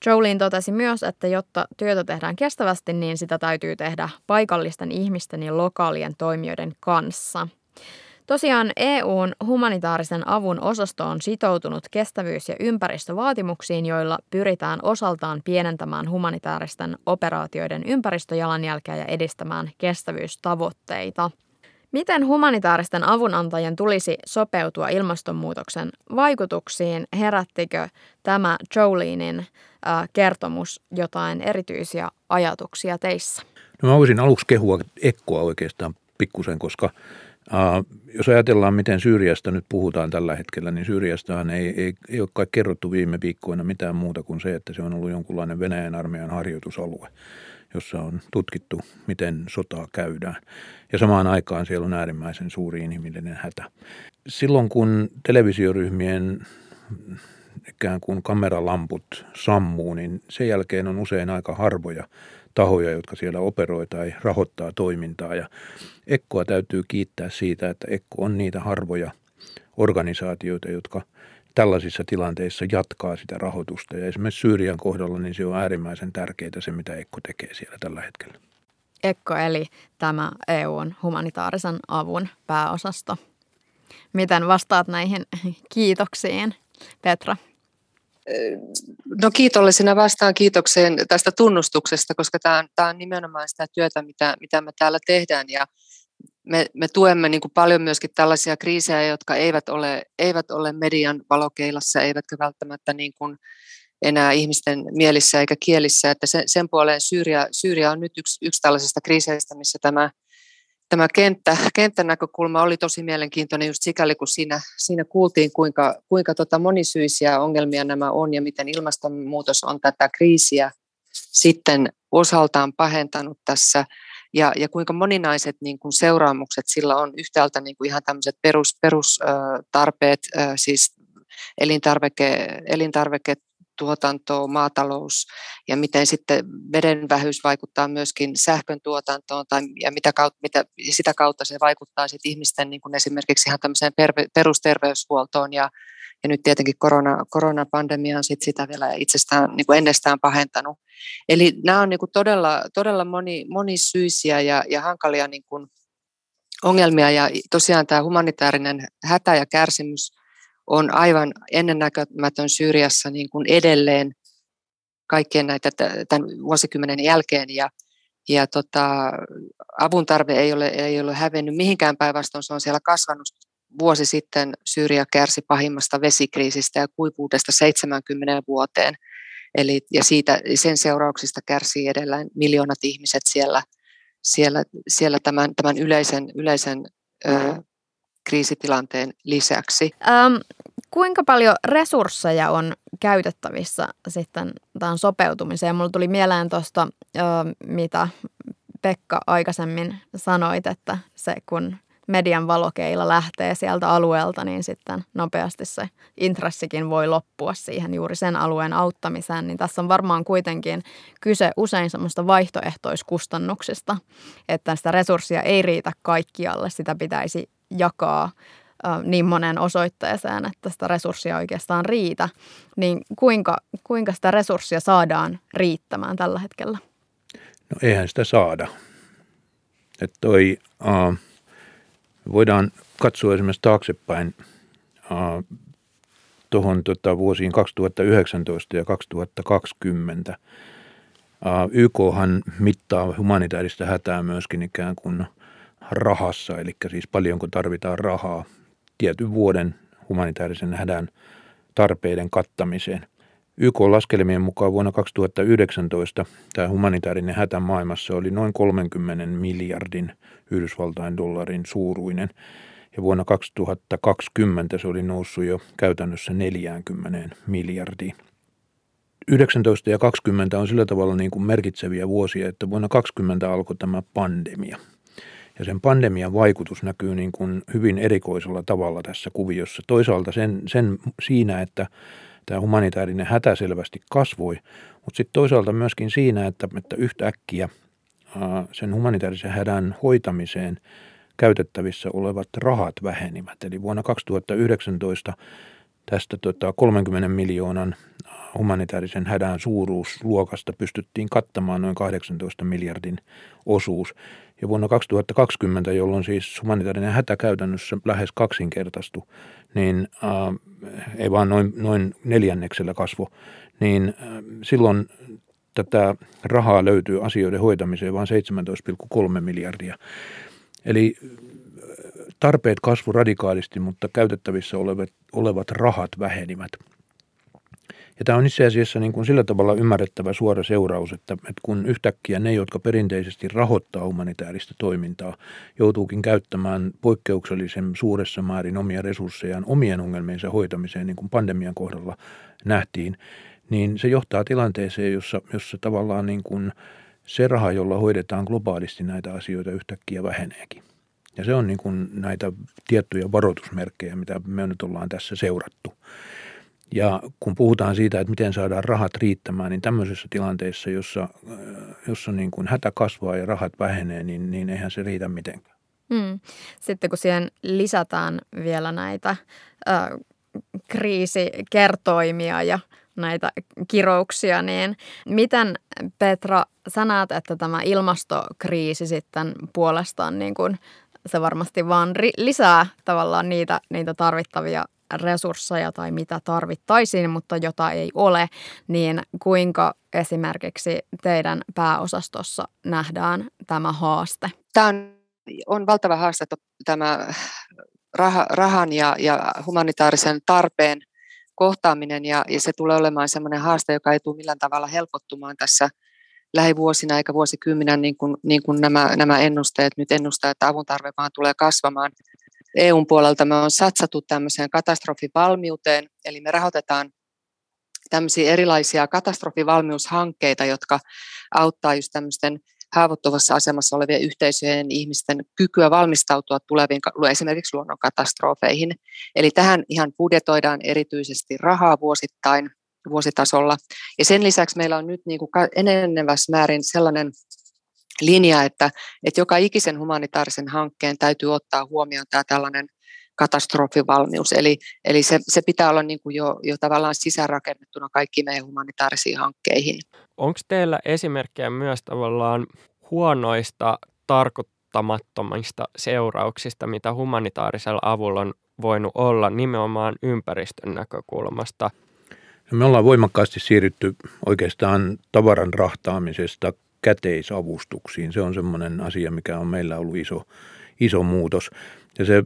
Jolene totesi myös, että jotta työtä tehdään kestävästi, niin sitä täytyy tehdä paikallisten ihmisten ja lokaalien toimijoiden kanssa. Tosiaan EUn humanitaarisen avun osasto on sitoutunut kestävyys- ja ympäristövaatimuksiin, joilla pyritään osaltaan pienentämään humanitaaristen operaatioiden ympäristöjalanjälkeä ja edistämään kestävyystavoitteita. Miten humanitaaristen avunantajien tulisi sopeutua ilmastonmuutoksen vaikutuksiin? Herättikö tämä Jolenein kertomus jotain erityisiä ajatuksia teissä? No mä voisin aluksi kehua Ekkoa oikeastaan pikkusen, koska jos ajatellaan, miten Syyriasta nyt puhutaan tällä hetkellä, niin Syyriastahan ei, ei, ei ole kai kerrottu viime viikkoina mitään muuta kuin se, että se on ollut jonkunlainen Venäjän armeijan harjoitusalue, jossa on tutkittu, miten sotaa käydään. Ja samaan aikaan siellä on äärimmäisen suuri inhimillinen hätä. Silloin kun televisioryhmien ikään kuin kameralamput sammuu, niin sen jälkeen on usein aika harvoja tahoja, jotka siellä operoi tai rahoittaa toimintaa. Ja Ekkoa täytyy kiittää siitä, että Ekko on niitä harvoja organisaatioita, jotka tällaisissa tilanteissa jatkaa sitä rahoitusta. Ja esimerkiksi Syyrian kohdalla niin se on äärimmäisen tärkeää se, mitä Ekko tekee siellä tällä hetkellä. Ekko eli tämä EUn humanitaarisen avun pääosasto. Miten vastaat näihin kiitoksiin, Petra? No kiitollisena vastaan kiitokseen tästä tunnustuksesta, koska tämä on, tämä on nimenomaan sitä työtä, mitä, mitä me täällä tehdään ja me, me tuemme niin paljon myöskin tällaisia kriisejä, jotka eivät ole, eivät ole median valokeilassa, eivätkä välttämättä niin kuin enää ihmisten mielissä eikä kielissä. Että sen, sen puoleen Syyria, Syyria on nyt yksi, yksi tällaisista kriiseistä, missä tämä tämä kenttä, kenttänäkökulma oli tosi mielenkiintoinen just sikäli, kun siinä, siinä kuultiin, kuinka, kuinka tota monisyisiä ongelmia nämä on ja miten ilmastonmuutos on tätä kriisiä sitten osaltaan pahentanut tässä. Ja, ja kuinka moninaiset niin kuin seuraamukset sillä on yhtäältä niin kuin ihan tämmöiset perus, perustarpeet, siis elintarvike, elintarvike tuotanto, maatalous ja miten sitten veden vähyys vaikuttaa myöskin sähkön tuotantoon tai, ja mitä kautta, mitä, sitä kautta se vaikuttaa sitten ihmisten niin kuin esimerkiksi ihan tämmöiseen perusterveyshuoltoon ja, ja nyt tietenkin korona, koronapandemia on sit sitä vielä itsestään niin kuin ennestään pahentanut. Eli nämä on niin kuin todella, todella moni, monisyisiä ja, ja hankalia niin kuin ongelmia ja tosiaan tämä humanitaarinen hätä ja kärsimys – on aivan ennennäkemätön Syyriassa niin kuin edelleen kaikkien näitä tämän vuosikymmenen jälkeen ja, ja tota, avun tarve ei ole, ei ole hävennyt mihinkään päinvastoin, se on siellä kasvanut. Vuosi sitten Syyria kärsi pahimmasta vesikriisistä ja kuivuudesta 70 vuoteen. Eli, ja siitä, sen seurauksista kärsii edelleen miljoonat ihmiset siellä, siellä, siellä tämän, tämän yleisen, yleisen ö, kriisitilanteen lisäksi. Ähm, kuinka paljon resursseja on käytettävissä sitten tämän sopeutumiseen? Mulla tuli mieleen tuosta, mitä Pekka aikaisemmin sanoit, että se kun median valokeilla lähtee sieltä alueelta, niin sitten nopeasti se intressikin voi loppua siihen juuri sen alueen auttamiseen. Niin tässä on varmaan kuitenkin kyse usein semmoista vaihtoehtoiskustannuksista, että sitä resurssia ei riitä kaikkialle, sitä pitäisi jakaa niin monen osoitteeseen, että sitä resurssia oikeastaan riitä, niin kuinka, kuinka sitä resurssia saadaan riittämään tällä hetkellä? No eihän sitä saada. Että toi, uh, voidaan katsoa esimerkiksi taaksepäin uh, tuohon tota, vuosiin 2019 ja 2020. Uh, YKhan mittaa humanitaarista hätää myöskin ikään kuin rahassa, eli siis paljonko tarvitaan rahaa tietyn vuoden humanitaarisen hädän tarpeiden kattamiseen. YK laskelmien mukaan vuonna 2019 tämä humanitaarinen hätä maailmassa oli noin 30 miljardin Yhdysvaltain dollarin suuruinen ja vuonna 2020 se oli noussut jo käytännössä 40 miljardiin. 19 ja 20 on sillä tavalla niin kuin merkitseviä vuosia, että vuonna 20 alkoi tämä pandemia – ja sen pandemian vaikutus näkyy niin kuin hyvin erikoisella tavalla tässä kuviossa. Toisaalta sen, sen siinä, että tämä humanitaarinen hätä selvästi kasvoi, mutta sitten toisaalta myöskin siinä, että, että yhtäkkiä sen humanitaarisen hädän hoitamiseen käytettävissä olevat rahat vähenivät. Eli vuonna 2019 tästä tota 30 miljoonan humanitaarisen hädän suuruusluokasta pystyttiin kattamaan noin 18 miljardin osuus. Ja vuonna 2020, jolloin siis humanitaarinen hätä käytännössä lähes kaksinkertaistu, niin äh, ei vaan noin, noin neljänneksellä kasvo, niin äh, silloin tätä rahaa löytyy asioiden hoitamiseen vain 17,3 miljardia. Eli äh, tarpeet kasvu radikaalisti, mutta käytettävissä olevat, olevat rahat vähenivät. Ja tämä on itse asiassa niin kuin sillä tavalla ymmärrettävä suora seuraus, että, että kun yhtäkkiä ne, jotka perinteisesti rahoittaa humanitaarista toimintaa, joutuukin käyttämään poikkeuksellisen suuressa määrin omia resurssejaan omien ongelmiensa hoitamiseen, niin kuin pandemian kohdalla nähtiin, niin se johtaa tilanteeseen, jossa, jossa tavallaan niin kuin se raha, jolla hoidetaan globaalisti näitä asioita, yhtäkkiä väheneekin. Ja se on niin kuin näitä tiettyjä varoitusmerkkejä, mitä me nyt ollaan tässä seurattu. Ja kun puhutaan siitä, että miten saadaan rahat riittämään, niin tämmöisessä tilanteessa, jossa, äh, jossa niin kuin hätä kasvaa ja rahat vähenee, niin, niin eihän se riitä mitenkään. Mm. Sitten kun siihen lisätään vielä näitä äh, kriisikertoimia ja näitä kirouksia, niin miten Petra, sä näet, että tämä ilmastokriisi sitten puolestaan niin kuin se varmasti vaan ri- lisää tavallaan niitä, niitä tarvittavia resursseja tai mitä tarvittaisiin, mutta jota ei ole, niin kuinka esimerkiksi teidän pääosastossa nähdään tämä haaste? Tämä on, on valtava haaste tämä rah, rahan ja, ja humanitaarisen tarpeen kohtaaminen ja, ja se tulee olemaan sellainen haaste, joka ei tule millään tavalla helpottumaan tässä lähivuosina eikä vuosikymmenen niin kuin, niin kuin nämä, nämä ennusteet nyt ennustaa, että avun tarve vaan tulee kasvamaan. EUn puolelta me on satsattu tämmöiseen katastrofivalmiuteen, eli me rahoitetaan tämmöisiä erilaisia katastrofivalmiushankkeita, jotka auttaa just tämmöisten haavoittuvassa asemassa olevien yhteisöjen ihmisten kykyä valmistautua tuleviin esimerkiksi luonnonkatastrofeihin. Eli tähän ihan budjetoidaan erityisesti rahaa vuosittain vuositasolla. Ja sen lisäksi meillä on nyt niin kuin enenevässä määrin sellainen linja, että, että joka ikisen humanitaarisen hankkeen täytyy ottaa huomioon tämä tällainen katastrofivalmius. Eli, eli se, se pitää olla niin kuin jo, jo tavallaan sisäänrakennettuna kaikki meidän humanitaarisiin hankkeihin. Onko teillä esimerkkejä myös tavallaan huonoista tarkoittamattomista seurauksista, mitä humanitaarisella avulla on voinut olla nimenomaan ympäristön näkökulmasta? Me ollaan voimakkaasti siirrytty oikeastaan tavaran rahtaamisesta käteisavustuksiin. Se on semmoinen asia, mikä on meillä ollut iso, iso muutos. Ja se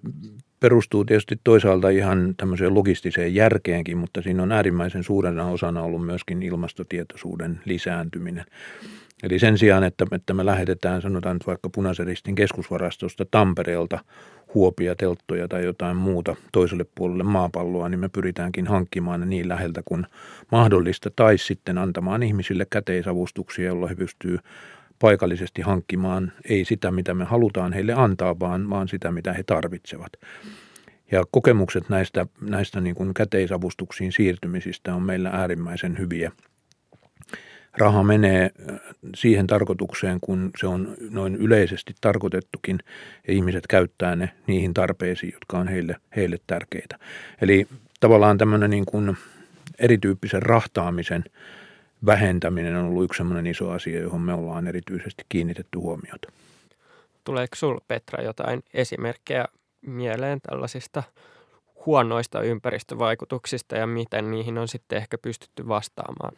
perustuu tietysti toisaalta ihan tämmöiseen logistiseen järkeenkin, mutta siinä on äärimmäisen suurena osana ollut myöskin ilmastotietoisuuden lisääntyminen. Eli sen sijaan, että, että me lähetetään, sanotaan nyt vaikka punaisen ristin keskusvarastosta Tampereelta huopia, telttoja tai jotain muuta toiselle puolelle maapalloa, niin me pyritäänkin hankkimaan ne niin läheltä kuin mahdollista, tai sitten antamaan ihmisille käteisavustuksia, joilla he pystyvät paikallisesti hankkimaan ei sitä, mitä me halutaan heille antaa, vaan, vaan sitä, mitä he tarvitsevat. Ja kokemukset näistä, näistä niin kuin käteisavustuksiin siirtymisistä on meillä äärimmäisen hyviä. Raha menee äh, siihen tarkoitukseen, kun se on noin yleisesti tarkoitettukin, ja ihmiset käyttää ne niihin tarpeisiin, jotka on heille, heille tärkeitä. Eli tavallaan tämmöinen niin kuin erityyppisen rahtaamisen vähentäminen on ollut yksi sellainen iso asia, johon me ollaan erityisesti kiinnitetty huomiota. Tuleeko sinulla Petra jotain esimerkkejä mieleen tällaisista huonoista ympäristövaikutuksista ja miten niihin on sitten ehkä pystytty vastaamaan?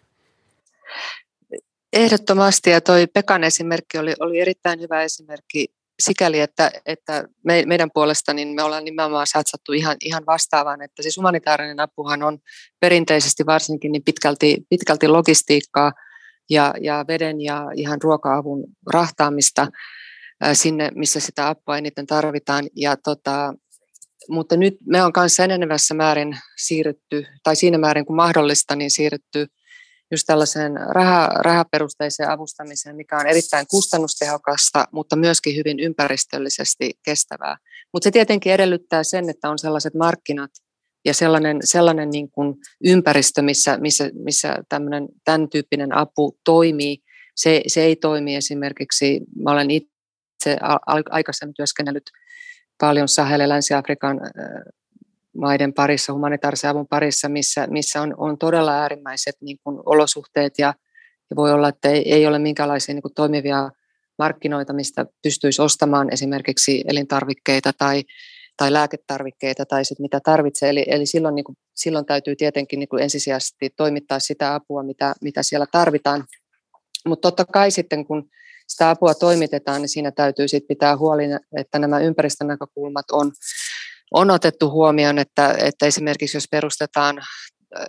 Ehdottomasti ja toi Pekan esimerkki oli, oli erittäin hyvä esimerkki sikäli, että, että me, meidän puolesta niin me ollaan nimenomaan satsattu ihan, ihan vastaavaan, että siis humanitaarinen apuhan on perinteisesti varsinkin niin pitkälti, pitkälti logistiikkaa ja, ja veden ja ihan ruoka-avun rahtaamista sinne, missä sitä apua eniten tarvitaan. Ja tota, mutta nyt me on kanssa enenevässä määrin siirrytty, tai siinä määrin kuin mahdollista, niin siirrytty just tällaiseen rah- rahaperusteiseen avustamiseen, mikä on erittäin kustannustehokasta, mutta myöskin hyvin ympäristöllisesti kestävää. Mutta se tietenkin edellyttää sen, että on sellaiset markkinat ja sellainen, sellainen niin kuin ympäristö, missä, missä, missä tämmöinen, tämän tyyppinen apu toimii. Se, se ei toimi esimerkiksi, mä olen itse aikaisemmin työskennellyt paljon Sahel- ja Länsi-Afrikan maiden parissa, humanitaarisen avun parissa, missä, missä on, on todella äärimmäiset niin kuin olosuhteet ja, ja voi olla, että ei, ei ole minkälaisia niin kuin toimivia markkinoita, mistä pystyisi ostamaan esimerkiksi elintarvikkeita tai, tai lääketarvikkeita tai sit mitä tarvitsee. Eli, eli silloin, niin kuin, silloin täytyy tietenkin niin kuin ensisijaisesti toimittaa sitä apua, mitä, mitä siellä tarvitaan. Mutta totta kai sitten, kun sitä apua toimitetaan, niin siinä täytyy sit pitää huoli, että nämä ympäristönäkökulmat on on otettu huomioon, että, että esimerkiksi jos perustetaan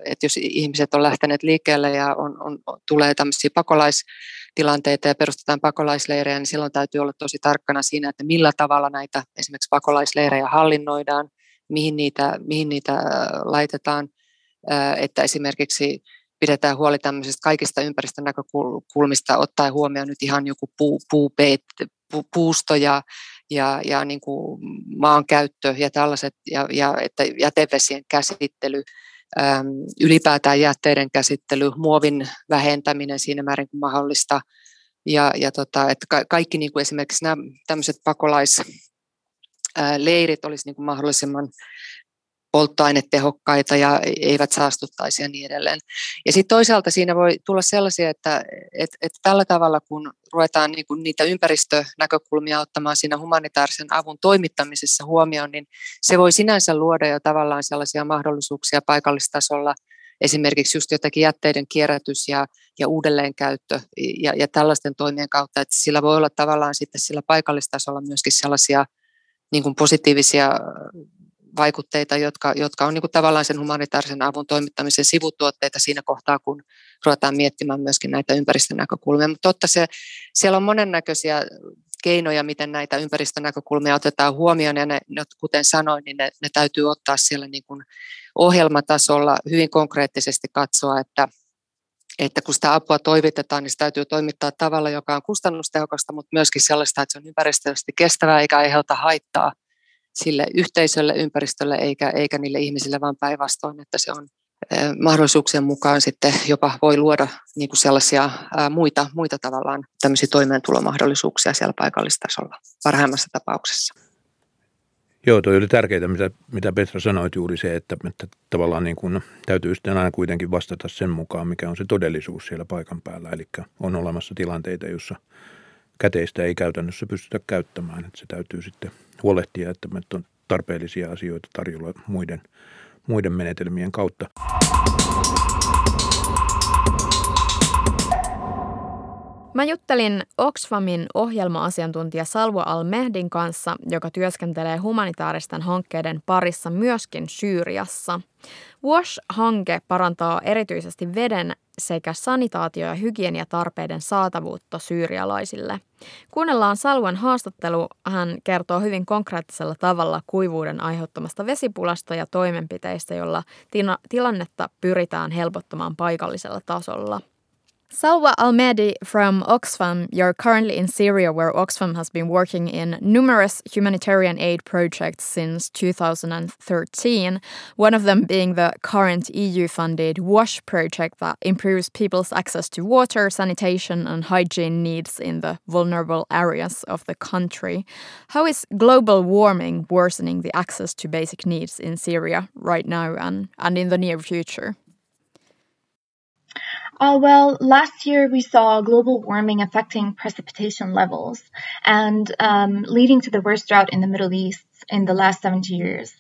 että jos ihmiset on lähteneet liikkeelle ja on, on, tulee tämmöisiä pakolaistilanteita ja perustetaan pakolaisleirejä, niin silloin täytyy olla tosi tarkkana siinä, että millä tavalla näitä esimerkiksi pakolaisleirejä hallinnoidaan, mihin niitä, mihin niitä laitetaan, että esimerkiksi pidetään huoli tämmöisistä kaikista ympäristön näkökulmista, ottaen huomioon nyt ihan joku puu, puupeet, pu, puusto ja, ja, ja niin kuin maankäyttö ja tällaiset, ja, ja että jätevesien käsittely, äm, ylipäätään jätteiden käsittely, muovin vähentäminen siinä määrin kuin mahdollista, ja, ja tota, että ka, kaikki niin kuin esimerkiksi nämä tämmöiset pakolaisleirit olisi niin kuin mahdollisimman polttoainetehokkaita ja eivät saastuttaisi ja niin edelleen. Ja sitten toisaalta siinä voi tulla sellaisia, että, että, että tällä tavalla kun ruvetaan niin kuin niitä ympäristönäkökulmia ottamaan siinä humanitaarisen avun toimittamisessa huomioon, niin se voi sinänsä luoda jo tavallaan sellaisia mahdollisuuksia paikallistasolla, esimerkiksi just jotakin jätteiden kierrätys ja, ja uudelleenkäyttö ja, ja tällaisten toimien kautta, että sillä voi olla tavallaan sitten sillä paikallistasolla myöskin sellaisia niin kuin positiivisia vaikutteita, jotka, jotka on niin kuin tavallaan sen humanitaarisen avun toimittamisen sivutuotteita siinä kohtaa, kun ruvetaan miettimään myöskin näitä ympäristön näkökulmia. Mutta totta se, siellä on monennäköisiä keinoja, miten näitä ympäristönäkökulmia otetaan huomioon, ja ne, kuten sanoin, niin ne, ne täytyy ottaa siellä niin kuin ohjelmatasolla hyvin konkreettisesti katsoa, että, että kun sitä apua toivitetaan, niin sitä täytyy toimittaa tavalla, joka on kustannustehokasta, mutta myöskin sellaista, että se on ympäristöllisesti kestävää eikä aiheuta haittaa sille yhteisölle, ympäristölle eikä, eikä niille ihmisille, vaan päinvastoin, että se on mahdollisuuksien mukaan sitten jopa voi luoda niin kuin sellaisia muita, muita tavallaan tämmöisiä toimeentulomahdollisuuksia siellä paikallistasolla parhaimmassa tapauksessa. Joo, toi oli tärkeää, mitä, mitä Petra sanoi juuri se, että, että tavallaan niin kuin täytyy sitten aina kuitenkin vastata sen mukaan, mikä on se todellisuus siellä paikan päällä. Eli on olemassa tilanteita, jossa käteistä ei käytännössä pystytä käyttämään. Että se täytyy sitten huolehtia, että on tarpeellisia asioita tarjolla muiden, muiden menetelmien kautta. Mä juttelin Oxfamin ohjelma-asiantuntija Salvo Al-Mehdin kanssa, joka työskentelee humanitaaristen hankkeiden parissa myöskin Syyriassa. WASH-hanke parantaa erityisesti veden sekä sanitaatio- ja hygieniatarpeiden saatavuutta syyrialaisille. Kuunnellaan Salvan haastattelu. Hän kertoo hyvin konkreettisella tavalla kuivuuden aiheuttamasta vesipulasta ja toimenpiteistä, joilla tilannetta pyritään helpottamaan paikallisella tasolla – Salwa Almedi from Oxfam, you're currently in Syria, where Oxfam has been working in numerous humanitarian aid projects since 2013, one of them being the current EU funded WASH project that improves people's access to water, sanitation, and hygiene needs in the vulnerable areas of the country. How is global warming worsening the access to basic needs in Syria right now and, and in the near future? Uh, well, last year we saw global warming affecting precipitation levels and um, leading to the worst drought in the Middle East in the last 70 years.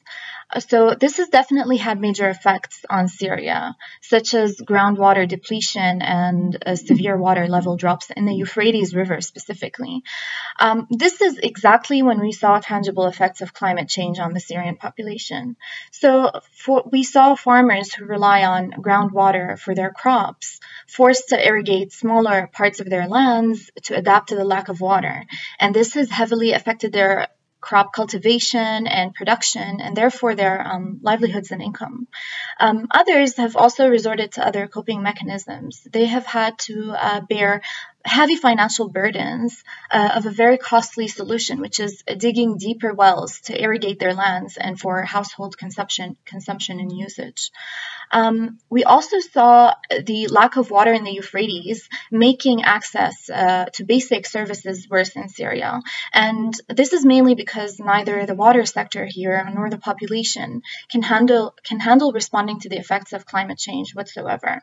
So this has definitely had major effects on Syria, such as groundwater depletion and uh, severe water level drops in the Euphrates River specifically. Um, this is exactly when we saw tangible effects of climate change on the Syrian population. So for, we saw farmers who rely on groundwater for their crops forced to irrigate smaller parts of their lands to adapt to the lack of water. And this has heavily affected their crop cultivation and production, and therefore their um, livelihoods and income. Um, others have also resorted to other coping mechanisms. They have had to uh, bear heavy financial burdens uh, of a very costly solution, which is digging deeper wells to irrigate their lands and for household consumption, consumption and usage. Um, we also saw the lack of water in the Euphrates making access uh, to basic services worse in Syria. And this is mainly because neither the water sector here nor the population can handle can handle responding to the effects of climate change whatsoever.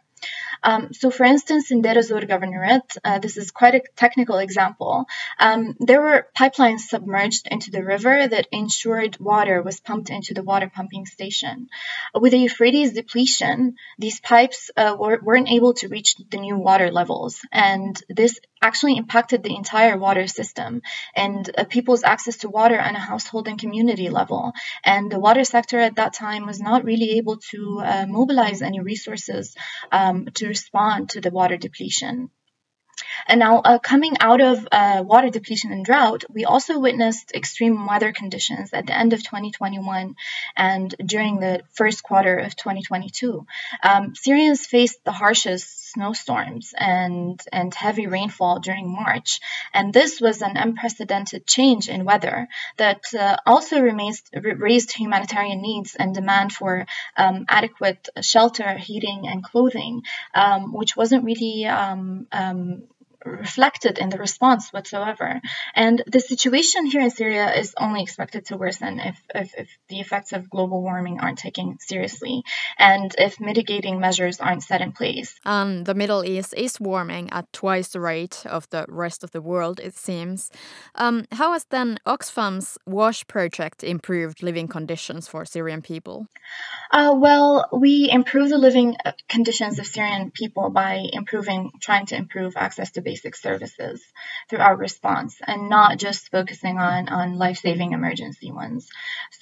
Um, so, for instance, in Deir Governorate, uh, this is quite a technical example. Um, there were pipelines submerged into the river that ensured water was pumped into the water pumping station. With the Euphrates depletion, these pipes uh, were, weren't able to reach the new water levels, and this actually impacted the entire water system and uh, people's access to water on a household and community level. And the water sector at that time was not really able to uh, mobilize any resources um, to respond to the water depletion. And now, uh, coming out of uh, water depletion and drought, we also witnessed extreme weather conditions at the end of 2021 and during the first quarter of 2022. Um, Syrians faced the harshest snowstorms and, and heavy rainfall during March. And this was an unprecedented change in weather that uh, also remains, raised humanitarian needs and demand for um, adequate shelter, heating, and clothing, um, which wasn't really um, um reflected in the response whatsoever. And the situation here in Syria is only expected to worsen if, if, if, the effects of global warming aren't taken seriously and if mitigating measures aren't set in place. And the Middle East is warming at twice the rate of the rest of the world, it seems. Um, how has then Oxfam's WASH project improved living conditions for Syrian people? Uh, well, we improve the living uh, conditions of Syrian people by improving, trying to improve access to basic services through our response and not just focusing on, on life-saving emergency ones.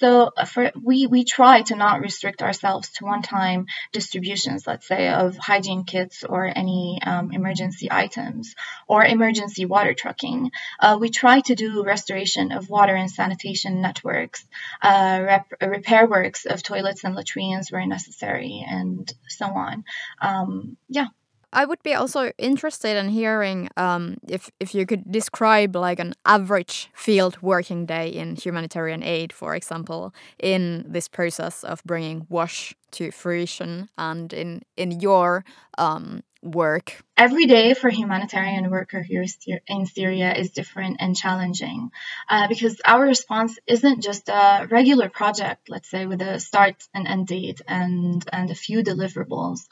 So uh, for, we, we try to not restrict ourselves to one-time distributions, let's say, of hygiene kits or any um, emergency items or emergency water trucking. Uh, we try to do restoration of water and sanitation networks, uh, rep- repair works of toilets and latrines where necessary, and so on. Um, yeah. I would be also interested in hearing um, if if you could describe like an average field working day in humanitarian aid, for example, in this process of bringing WASH to fruition, and in in your um, work. Every day for humanitarian worker here in Syria is different and challenging uh, because our response isn't just a regular project, let's say, with a start and end date and and a few deliverables.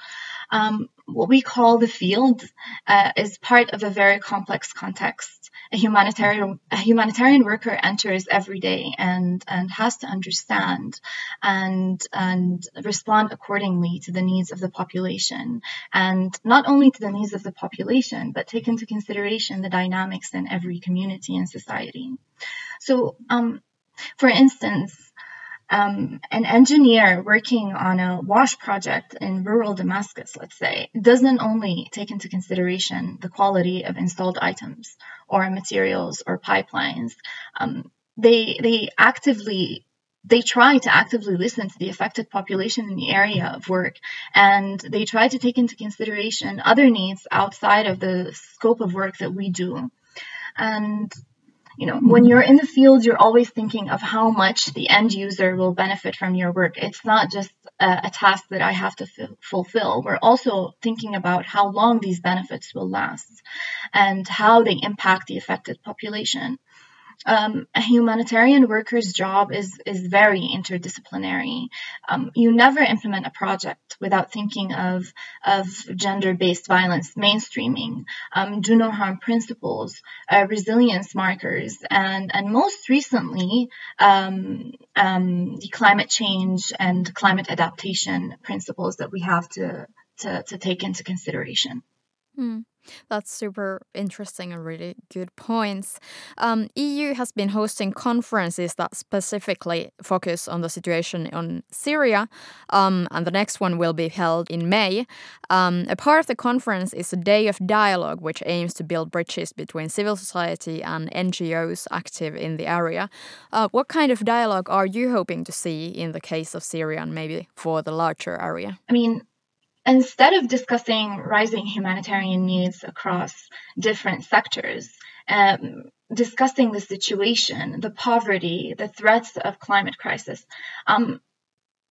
Um, what we call the field uh, is part of a very complex context. A humanitarian a humanitarian worker enters every day and and has to understand and and respond accordingly to the needs of the population and not only to the needs of the population but take into consideration the dynamics in every community and society. So um, for instance, um, an engineer working on a wash project in rural Damascus, let's say, doesn't only take into consideration the quality of installed items or materials or pipelines. Um, they they actively they try to actively listen to the affected population in the area of work and they try to take into consideration other needs outside of the scope of work that we do and you know when you're in the field you're always thinking of how much the end user will benefit from your work. It's not just a, a task that i have to f- fulfill. We're also thinking about how long these benefits will last and how they impact the affected population um, a humanitarian worker's job is is very interdisciplinary. Um, you never implement a project without thinking of of gender-based violence mainstreaming, um, do no harm principles, uh, resilience markers, and and most recently um, um, the climate change and climate adaptation principles that we have to to, to take into consideration. Mm. That's super interesting and really good points. Um, EU has been hosting conferences that specifically focus on the situation on Syria, um, and the next one will be held in May. Um, a part of the conference is a day of dialogue, which aims to build bridges between civil society and NGOs active in the area. Uh, what kind of dialogue are you hoping to see in the case of Syria and maybe for the larger area? I mean, instead of discussing rising humanitarian needs across different sectors, um, discussing the situation, the poverty, the threats of climate crisis, um,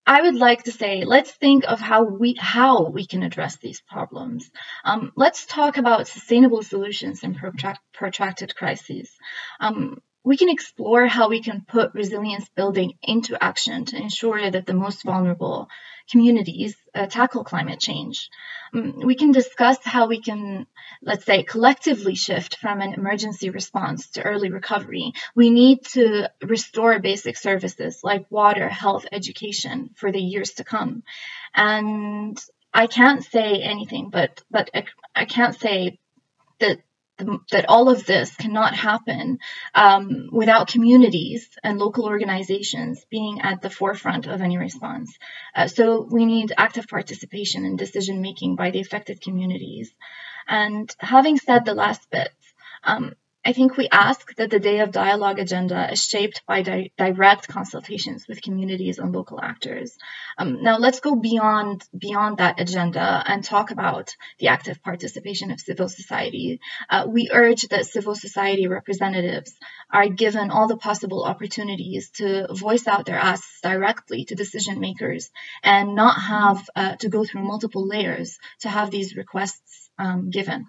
I would like to say, let's think of how we how we can address these problems. Um, let's talk about sustainable solutions in protract, protracted crises. Um, we can explore how we can put resilience building into action to ensure that the most vulnerable communities uh, tackle climate change. Um, we can discuss how we can, let's say, collectively shift from an emergency response to early recovery. We need to restore basic services like water, health, education for the years to come. And I can't say anything, but but I, I can't say that that all of this cannot happen um, without communities and local organizations being at the forefront of any response. Uh, so we need active participation in decision making by the affected communities. And having said the last bit, um, I think we ask that the Day of Dialogue agenda is shaped by di- direct consultations with communities and local actors. Um, now, let's go beyond beyond that agenda and talk about the active participation of civil society. Uh, we urge that civil society representatives are given all the possible opportunities to voice out their asks directly to decision makers and not have uh, to go through multiple layers to have these requests um, given.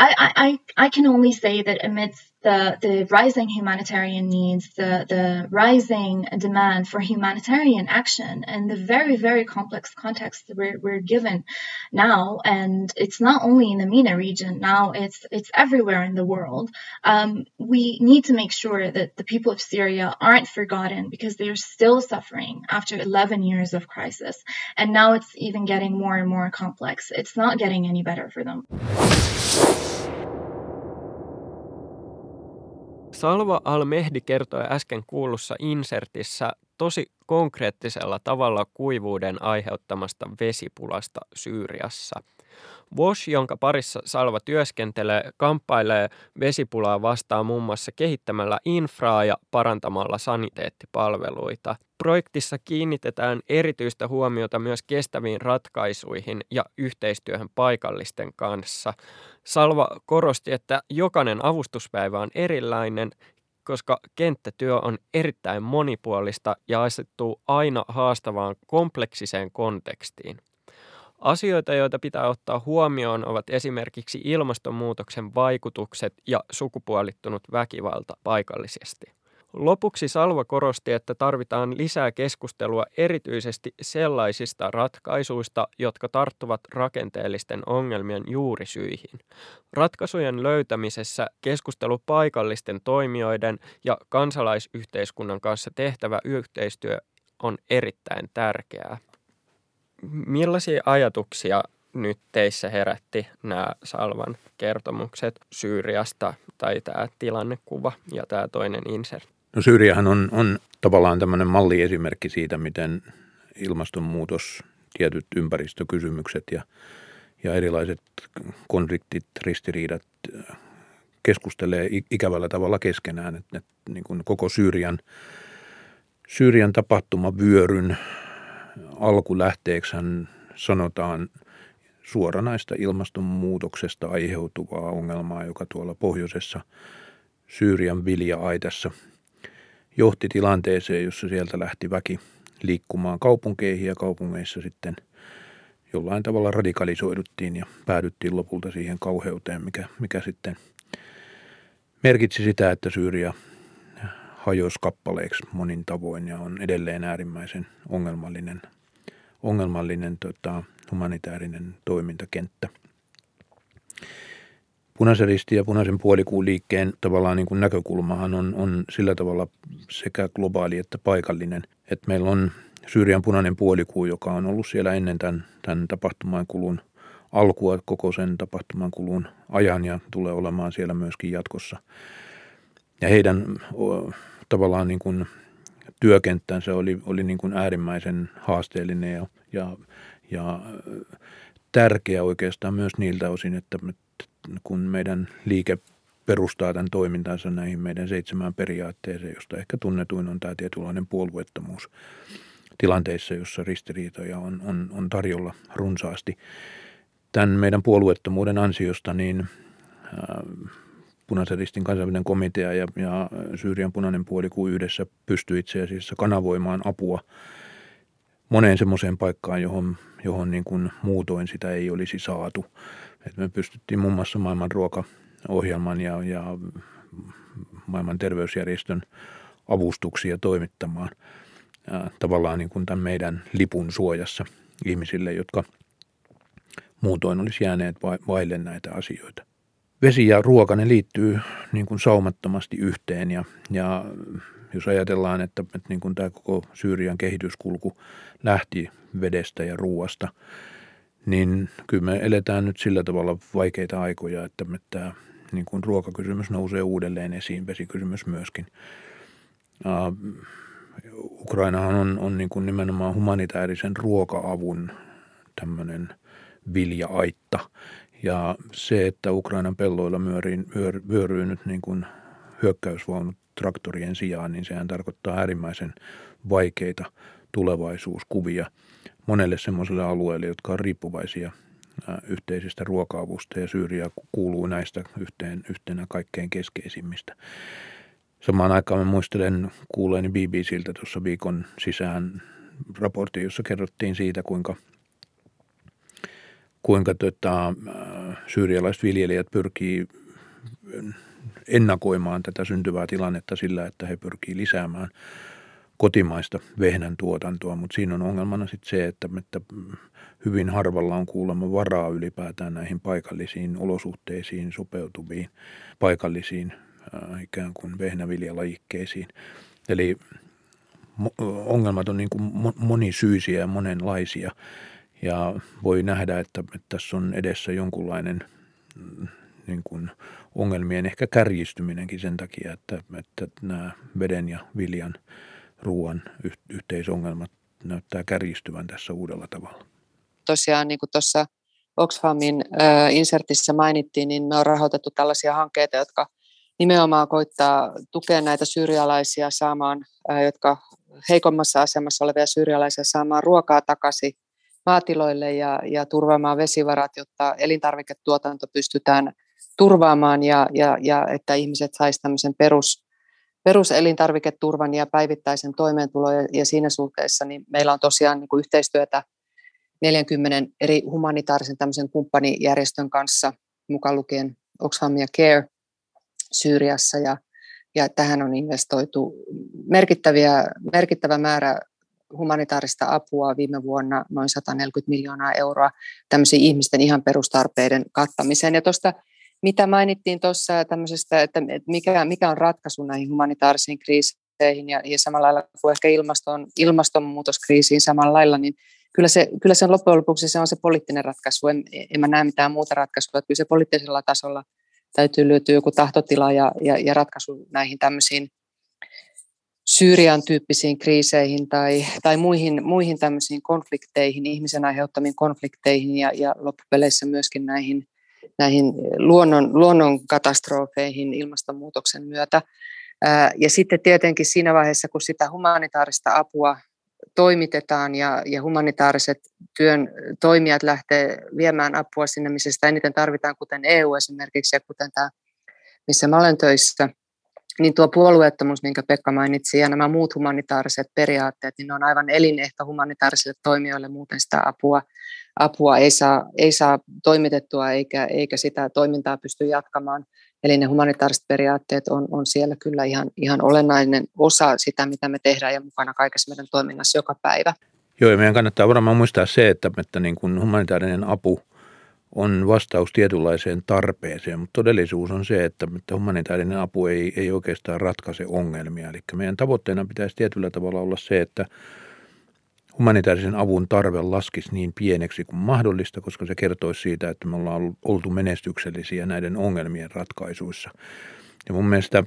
I, I, I can only say that amidst the, the rising humanitarian needs, the, the rising demand for humanitarian action, and the very, very complex context we're, we're given now, and it's not only in the MENA region, now it's, it's everywhere in the world, um, we need to make sure that the people of Syria aren't forgotten because they're still suffering after 11 years of crisis. And now it's even getting more and more complex. It's not getting any better for them. Salva Al-Mehdi kertoi äsken kuulussa insertissä tosi konkreettisella tavalla kuivuuden aiheuttamasta vesipulasta Syyriassa. Bosch, jonka parissa Salva työskentelee, kamppailee vesipulaa vastaan muun muassa kehittämällä infraa ja parantamalla saniteettipalveluita. Projektissa kiinnitetään erityistä huomiota myös kestäviin ratkaisuihin ja yhteistyöhön paikallisten kanssa. Salva korosti, että jokainen avustuspäivä on erilainen, koska kenttätyö on erittäin monipuolista ja asettuu aina haastavaan kompleksiseen kontekstiin. Asioita, joita pitää ottaa huomioon, ovat esimerkiksi ilmastonmuutoksen vaikutukset ja sukupuolittunut väkivalta paikallisesti. Lopuksi Salva korosti, että tarvitaan lisää keskustelua erityisesti sellaisista ratkaisuista, jotka tarttuvat rakenteellisten ongelmien juurisyihin. Ratkaisujen löytämisessä keskustelu paikallisten toimijoiden ja kansalaisyhteiskunnan kanssa tehtävä yhteistyö on erittäin tärkeää. Millaisia ajatuksia nyt teissä herätti nämä Salvan kertomukset Syyriasta tai tämä tilannekuva ja tämä toinen insert? No Syyriahan on, on tavallaan tämmöinen malliesimerkki siitä, miten ilmastonmuutos, tietyt ympäristökysymykset ja, ja erilaiset konfliktit, ristiriidat keskustelee ikävällä tavalla keskenään. Että, että niin kuin koko Syyrian, Syyrian tapahtumavyöryn alkulähteeksi sanotaan suoranaista ilmastonmuutoksesta aiheutuvaa ongelmaa, joka tuolla pohjoisessa Syyrian vilja-aitassa johti tilanteeseen, jossa sieltä lähti väki liikkumaan kaupunkeihin ja kaupungeissa sitten jollain tavalla radikalisoiduttiin ja päädyttiin lopulta siihen kauheuteen, mikä, mikä sitten merkitsi sitä, että Syyria hajosi kappaleeksi monin tavoin ja on edelleen äärimmäisen ongelmallinen, ongelmallinen tota, humanitaarinen toimintakenttä. Punaisen risti ja punaisen puolikuun liikkeen tavallaan niin kuin näkökulmahan on, on sillä tavalla sekä globaali että paikallinen, että meillä on Syyrian punainen puolikuu, joka on ollut siellä ennen tämän, tämän tapahtuman kulun alkua koko sen tapahtuman kulun ajan ja tulee olemaan siellä myöskin jatkossa. Ja heidän tavallaan niin kuin työkenttänsä oli, oli niin kuin äärimmäisen haasteellinen ja, ja, ja tärkeä oikeastaan myös niiltä osin, että kun meidän liike perustaa tämän toimintansa näihin meidän seitsemään periaatteeseen, josta ehkä tunnetuin on tämä tietynlainen puolueettomuus tilanteissa, jossa ristiriitoja on, on, on tarjolla runsaasti. Tämän meidän puolueettomuuden ansiosta niin äh, punaisen ristin kansainvälinen komitea ja, ja Syyrian punainen puolikuu yhdessä pystyi itse asiassa kanavoimaan apua moneen semmoiseen paikkaan, johon, johon niin kuin muutoin sitä ei olisi saatu. Et me pystyttiin muun muassa maailman ruokaohjelman ja, ja maailman terveysjärjestön avustuksia toimittamaan ja tavallaan niin kuin tämän meidän lipun suojassa ihmisille, jotka muutoin olisi jääneet vaille näitä asioita. Vesi ja ruoka, ne liittyy niin kuin saumattomasti yhteen ja, ja jos ajatellaan, että, että niin kuin tämä koko Syyrian kehityskulku lähti vedestä ja ruoasta, niin kyllä me eletään nyt sillä tavalla vaikeita aikoja, että, että niin kuin ruokakysymys nousee uudelleen esiin, vesikysymys myöskin. Ukrainahan on, on niin kuin nimenomaan humanitaarisen ruoka-avun tämmöinen vilja-aitta. Ja se, että Ukrainan pelloilla myöriin, vyör, vyöryy nyt niin kuin hyökkäysvaunut traktorien sijaan, niin sehän tarkoittaa äärimmäisen vaikeita tulevaisuuskuvia monelle semmoiselle alueelle, jotka on riippuvaisia yhteisestä ruoka-avusta ja Syyria kuuluu näistä yhteen, yhtenä kaikkein keskeisimmistä. Samaan aikaan mä muistelen kuuleeni BBCltä tuossa viikon sisään raportin, jossa kerrottiin siitä, kuinka, kuinka tota, syyrialaiset viljelijät pyrkii ennakoimaan tätä syntyvää tilannetta sillä, että he pyrkii lisäämään kotimaista vehnän tuotantoa, mutta siinä on ongelmana sitten se, että, että hyvin harvalla on kuulemma varaa ylipäätään näihin paikallisiin olosuhteisiin sopeutuviin paikallisiin äh, ikään kuin vehnäviljalajikkeisiin. Eli ongelmat on niin kuin monisyisiä ja monenlaisia ja voi nähdä, että, että tässä on edessä jonkunlainen mm, niin kuin ongelmien ehkä kärjistyminenkin sen takia, että, että nämä veden ja viljan ruoan yhteisongelmat näyttää kärjistyvän tässä uudella tavalla. Tosiaan niin kuin tuossa Oxfamin äh, insertissä mainittiin, niin me on rahoitettu tällaisia hankkeita, jotka nimenomaan koittaa tukea näitä syyrialaisia saamaan, äh, jotka heikommassa asemassa olevia syyrialaisia saamaan ruokaa takaisin maatiloille ja, ja turvaamaan vesivarat, jotta elintarviketuotanto pystytään turvaamaan ja, ja, ja että ihmiset saisivat tämmöisen perus, peruselintarviketurvan ja päivittäisen toimeentulon. Ja, ja siinä suhteessa niin meillä on tosiaan niin kuin yhteistyötä 40 eri humanitaarisen tämmöisen kumppanijärjestön kanssa, mukaan lukien Oxfam ja Care Syyriassa. Ja, ja tähän on investoitu merkittäviä, merkittävä määrä humanitaarista apua viime vuonna noin 140 miljoonaa euroa tämmöisiin ihmisten ihan perustarpeiden kattamiseen. Ja tuosta mitä mainittiin tuossa tämmöisestä, että mikä, mikä on ratkaisu näihin humanitaarisiin kriiseihin ja, ja samalla lailla kuin ehkä ilmaston, ilmastonmuutoskriisiin samalla lailla, niin kyllä se, kyllä se on loppujen lopuksi se on se poliittinen ratkaisu. En, en mä näe mitään muuta ratkaisua. Kyllä se poliittisella tasolla täytyy löytyä joku tahtotila ja, ja, ja ratkaisu näihin tämmöisiin Syyrian tyyppisiin kriiseihin tai, tai muihin, muihin tämmöisiin konflikteihin, ihmisen aiheuttamiin konflikteihin ja, ja loppupeleissä myöskin näihin näihin luonnon, luonnon katastrofeihin ilmastonmuutoksen myötä. Ja sitten tietenkin siinä vaiheessa, kun sitä humanitaarista apua toimitetaan ja, ja humanitaariset työn toimijat lähtee viemään apua sinne, missä sitä eniten tarvitaan, kuten EU esimerkiksi ja kuten tämä, missä mä olen töissä, niin tuo puolueettomuus, minkä Pekka mainitsi, ja nämä muut humanitaariset periaatteet, niin ne on aivan elinehto humanitaarisille toimijoille, muuten sitä apua apua ei saa, ei saa toimitettua eikä, eikä sitä toimintaa pysty jatkamaan. Eli ne humanitaariset periaatteet on, on siellä kyllä ihan, ihan olennainen osa sitä, mitä me tehdään ja mukana kaikessa meidän toiminnassa joka päivä. Joo, ja meidän kannattaa varmaan muistaa se, että, että niin kuin humanitaarinen apu on vastaus tietynlaiseen tarpeeseen, mutta todellisuus on se, että, että humanitaarinen apu ei, ei oikeastaan ratkaise ongelmia. Eli meidän tavoitteena pitäisi tietyllä tavalla olla se, että humanitaarisen avun tarve laskisi niin pieneksi kuin mahdollista, koska se kertoisi siitä, että me ollaan oltu menestyksellisiä näiden ongelmien ratkaisuissa. Ja mun mielestä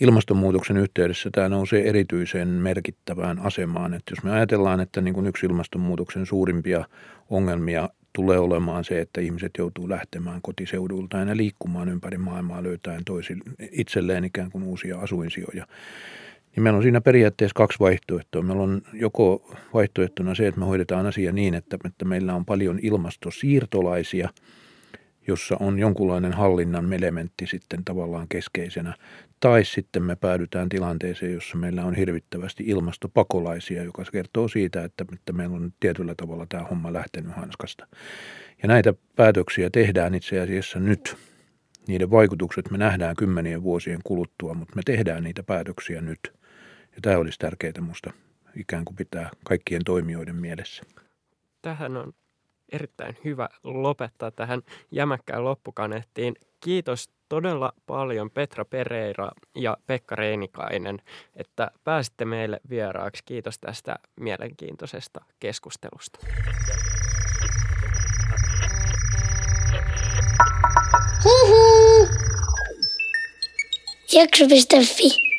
ilmastonmuutoksen yhteydessä tämä nousee erityisen merkittävään asemaan. Että jos me ajatellaan, että niin kuin yksi ilmastonmuutoksen suurimpia ongelmia tulee olemaan se, että ihmiset joutuu lähtemään kotiseudultaan ja liikkumaan ympäri maailmaa löytäen toisille, itselleen ikään kuin uusia asuinsijoja, niin meillä on siinä periaatteessa kaksi vaihtoehtoa. Meillä on joko vaihtoehtona se, että me hoidetaan asia niin, että, että meillä on paljon ilmastosiirtolaisia, jossa on jonkunlainen hallinnan elementti sitten tavallaan keskeisenä. Tai sitten me päädytään tilanteeseen, jossa meillä on hirvittävästi ilmastopakolaisia, joka kertoo siitä, että, että meillä on tietyllä tavalla tämä homma lähtenyt hanskasta. Ja näitä päätöksiä tehdään itse asiassa nyt. Niiden vaikutukset me nähdään kymmenien vuosien kuluttua, mutta me tehdään niitä päätöksiä nyt – ja tämä olisi tärkeää minusta ikään kuin pitää kaikkien toimijoiden mielessä. Tähän on erittäin hyvä lopettaa tähän jämäkkään loppukanettiin. Kiitos todella paljon Petra Pereira ja Pekka Reinikainen, että pääsitte meille vieraaksi. Kiitos tästä mielenkiintoisesta keskustelusta. Hihi! Jakso.fi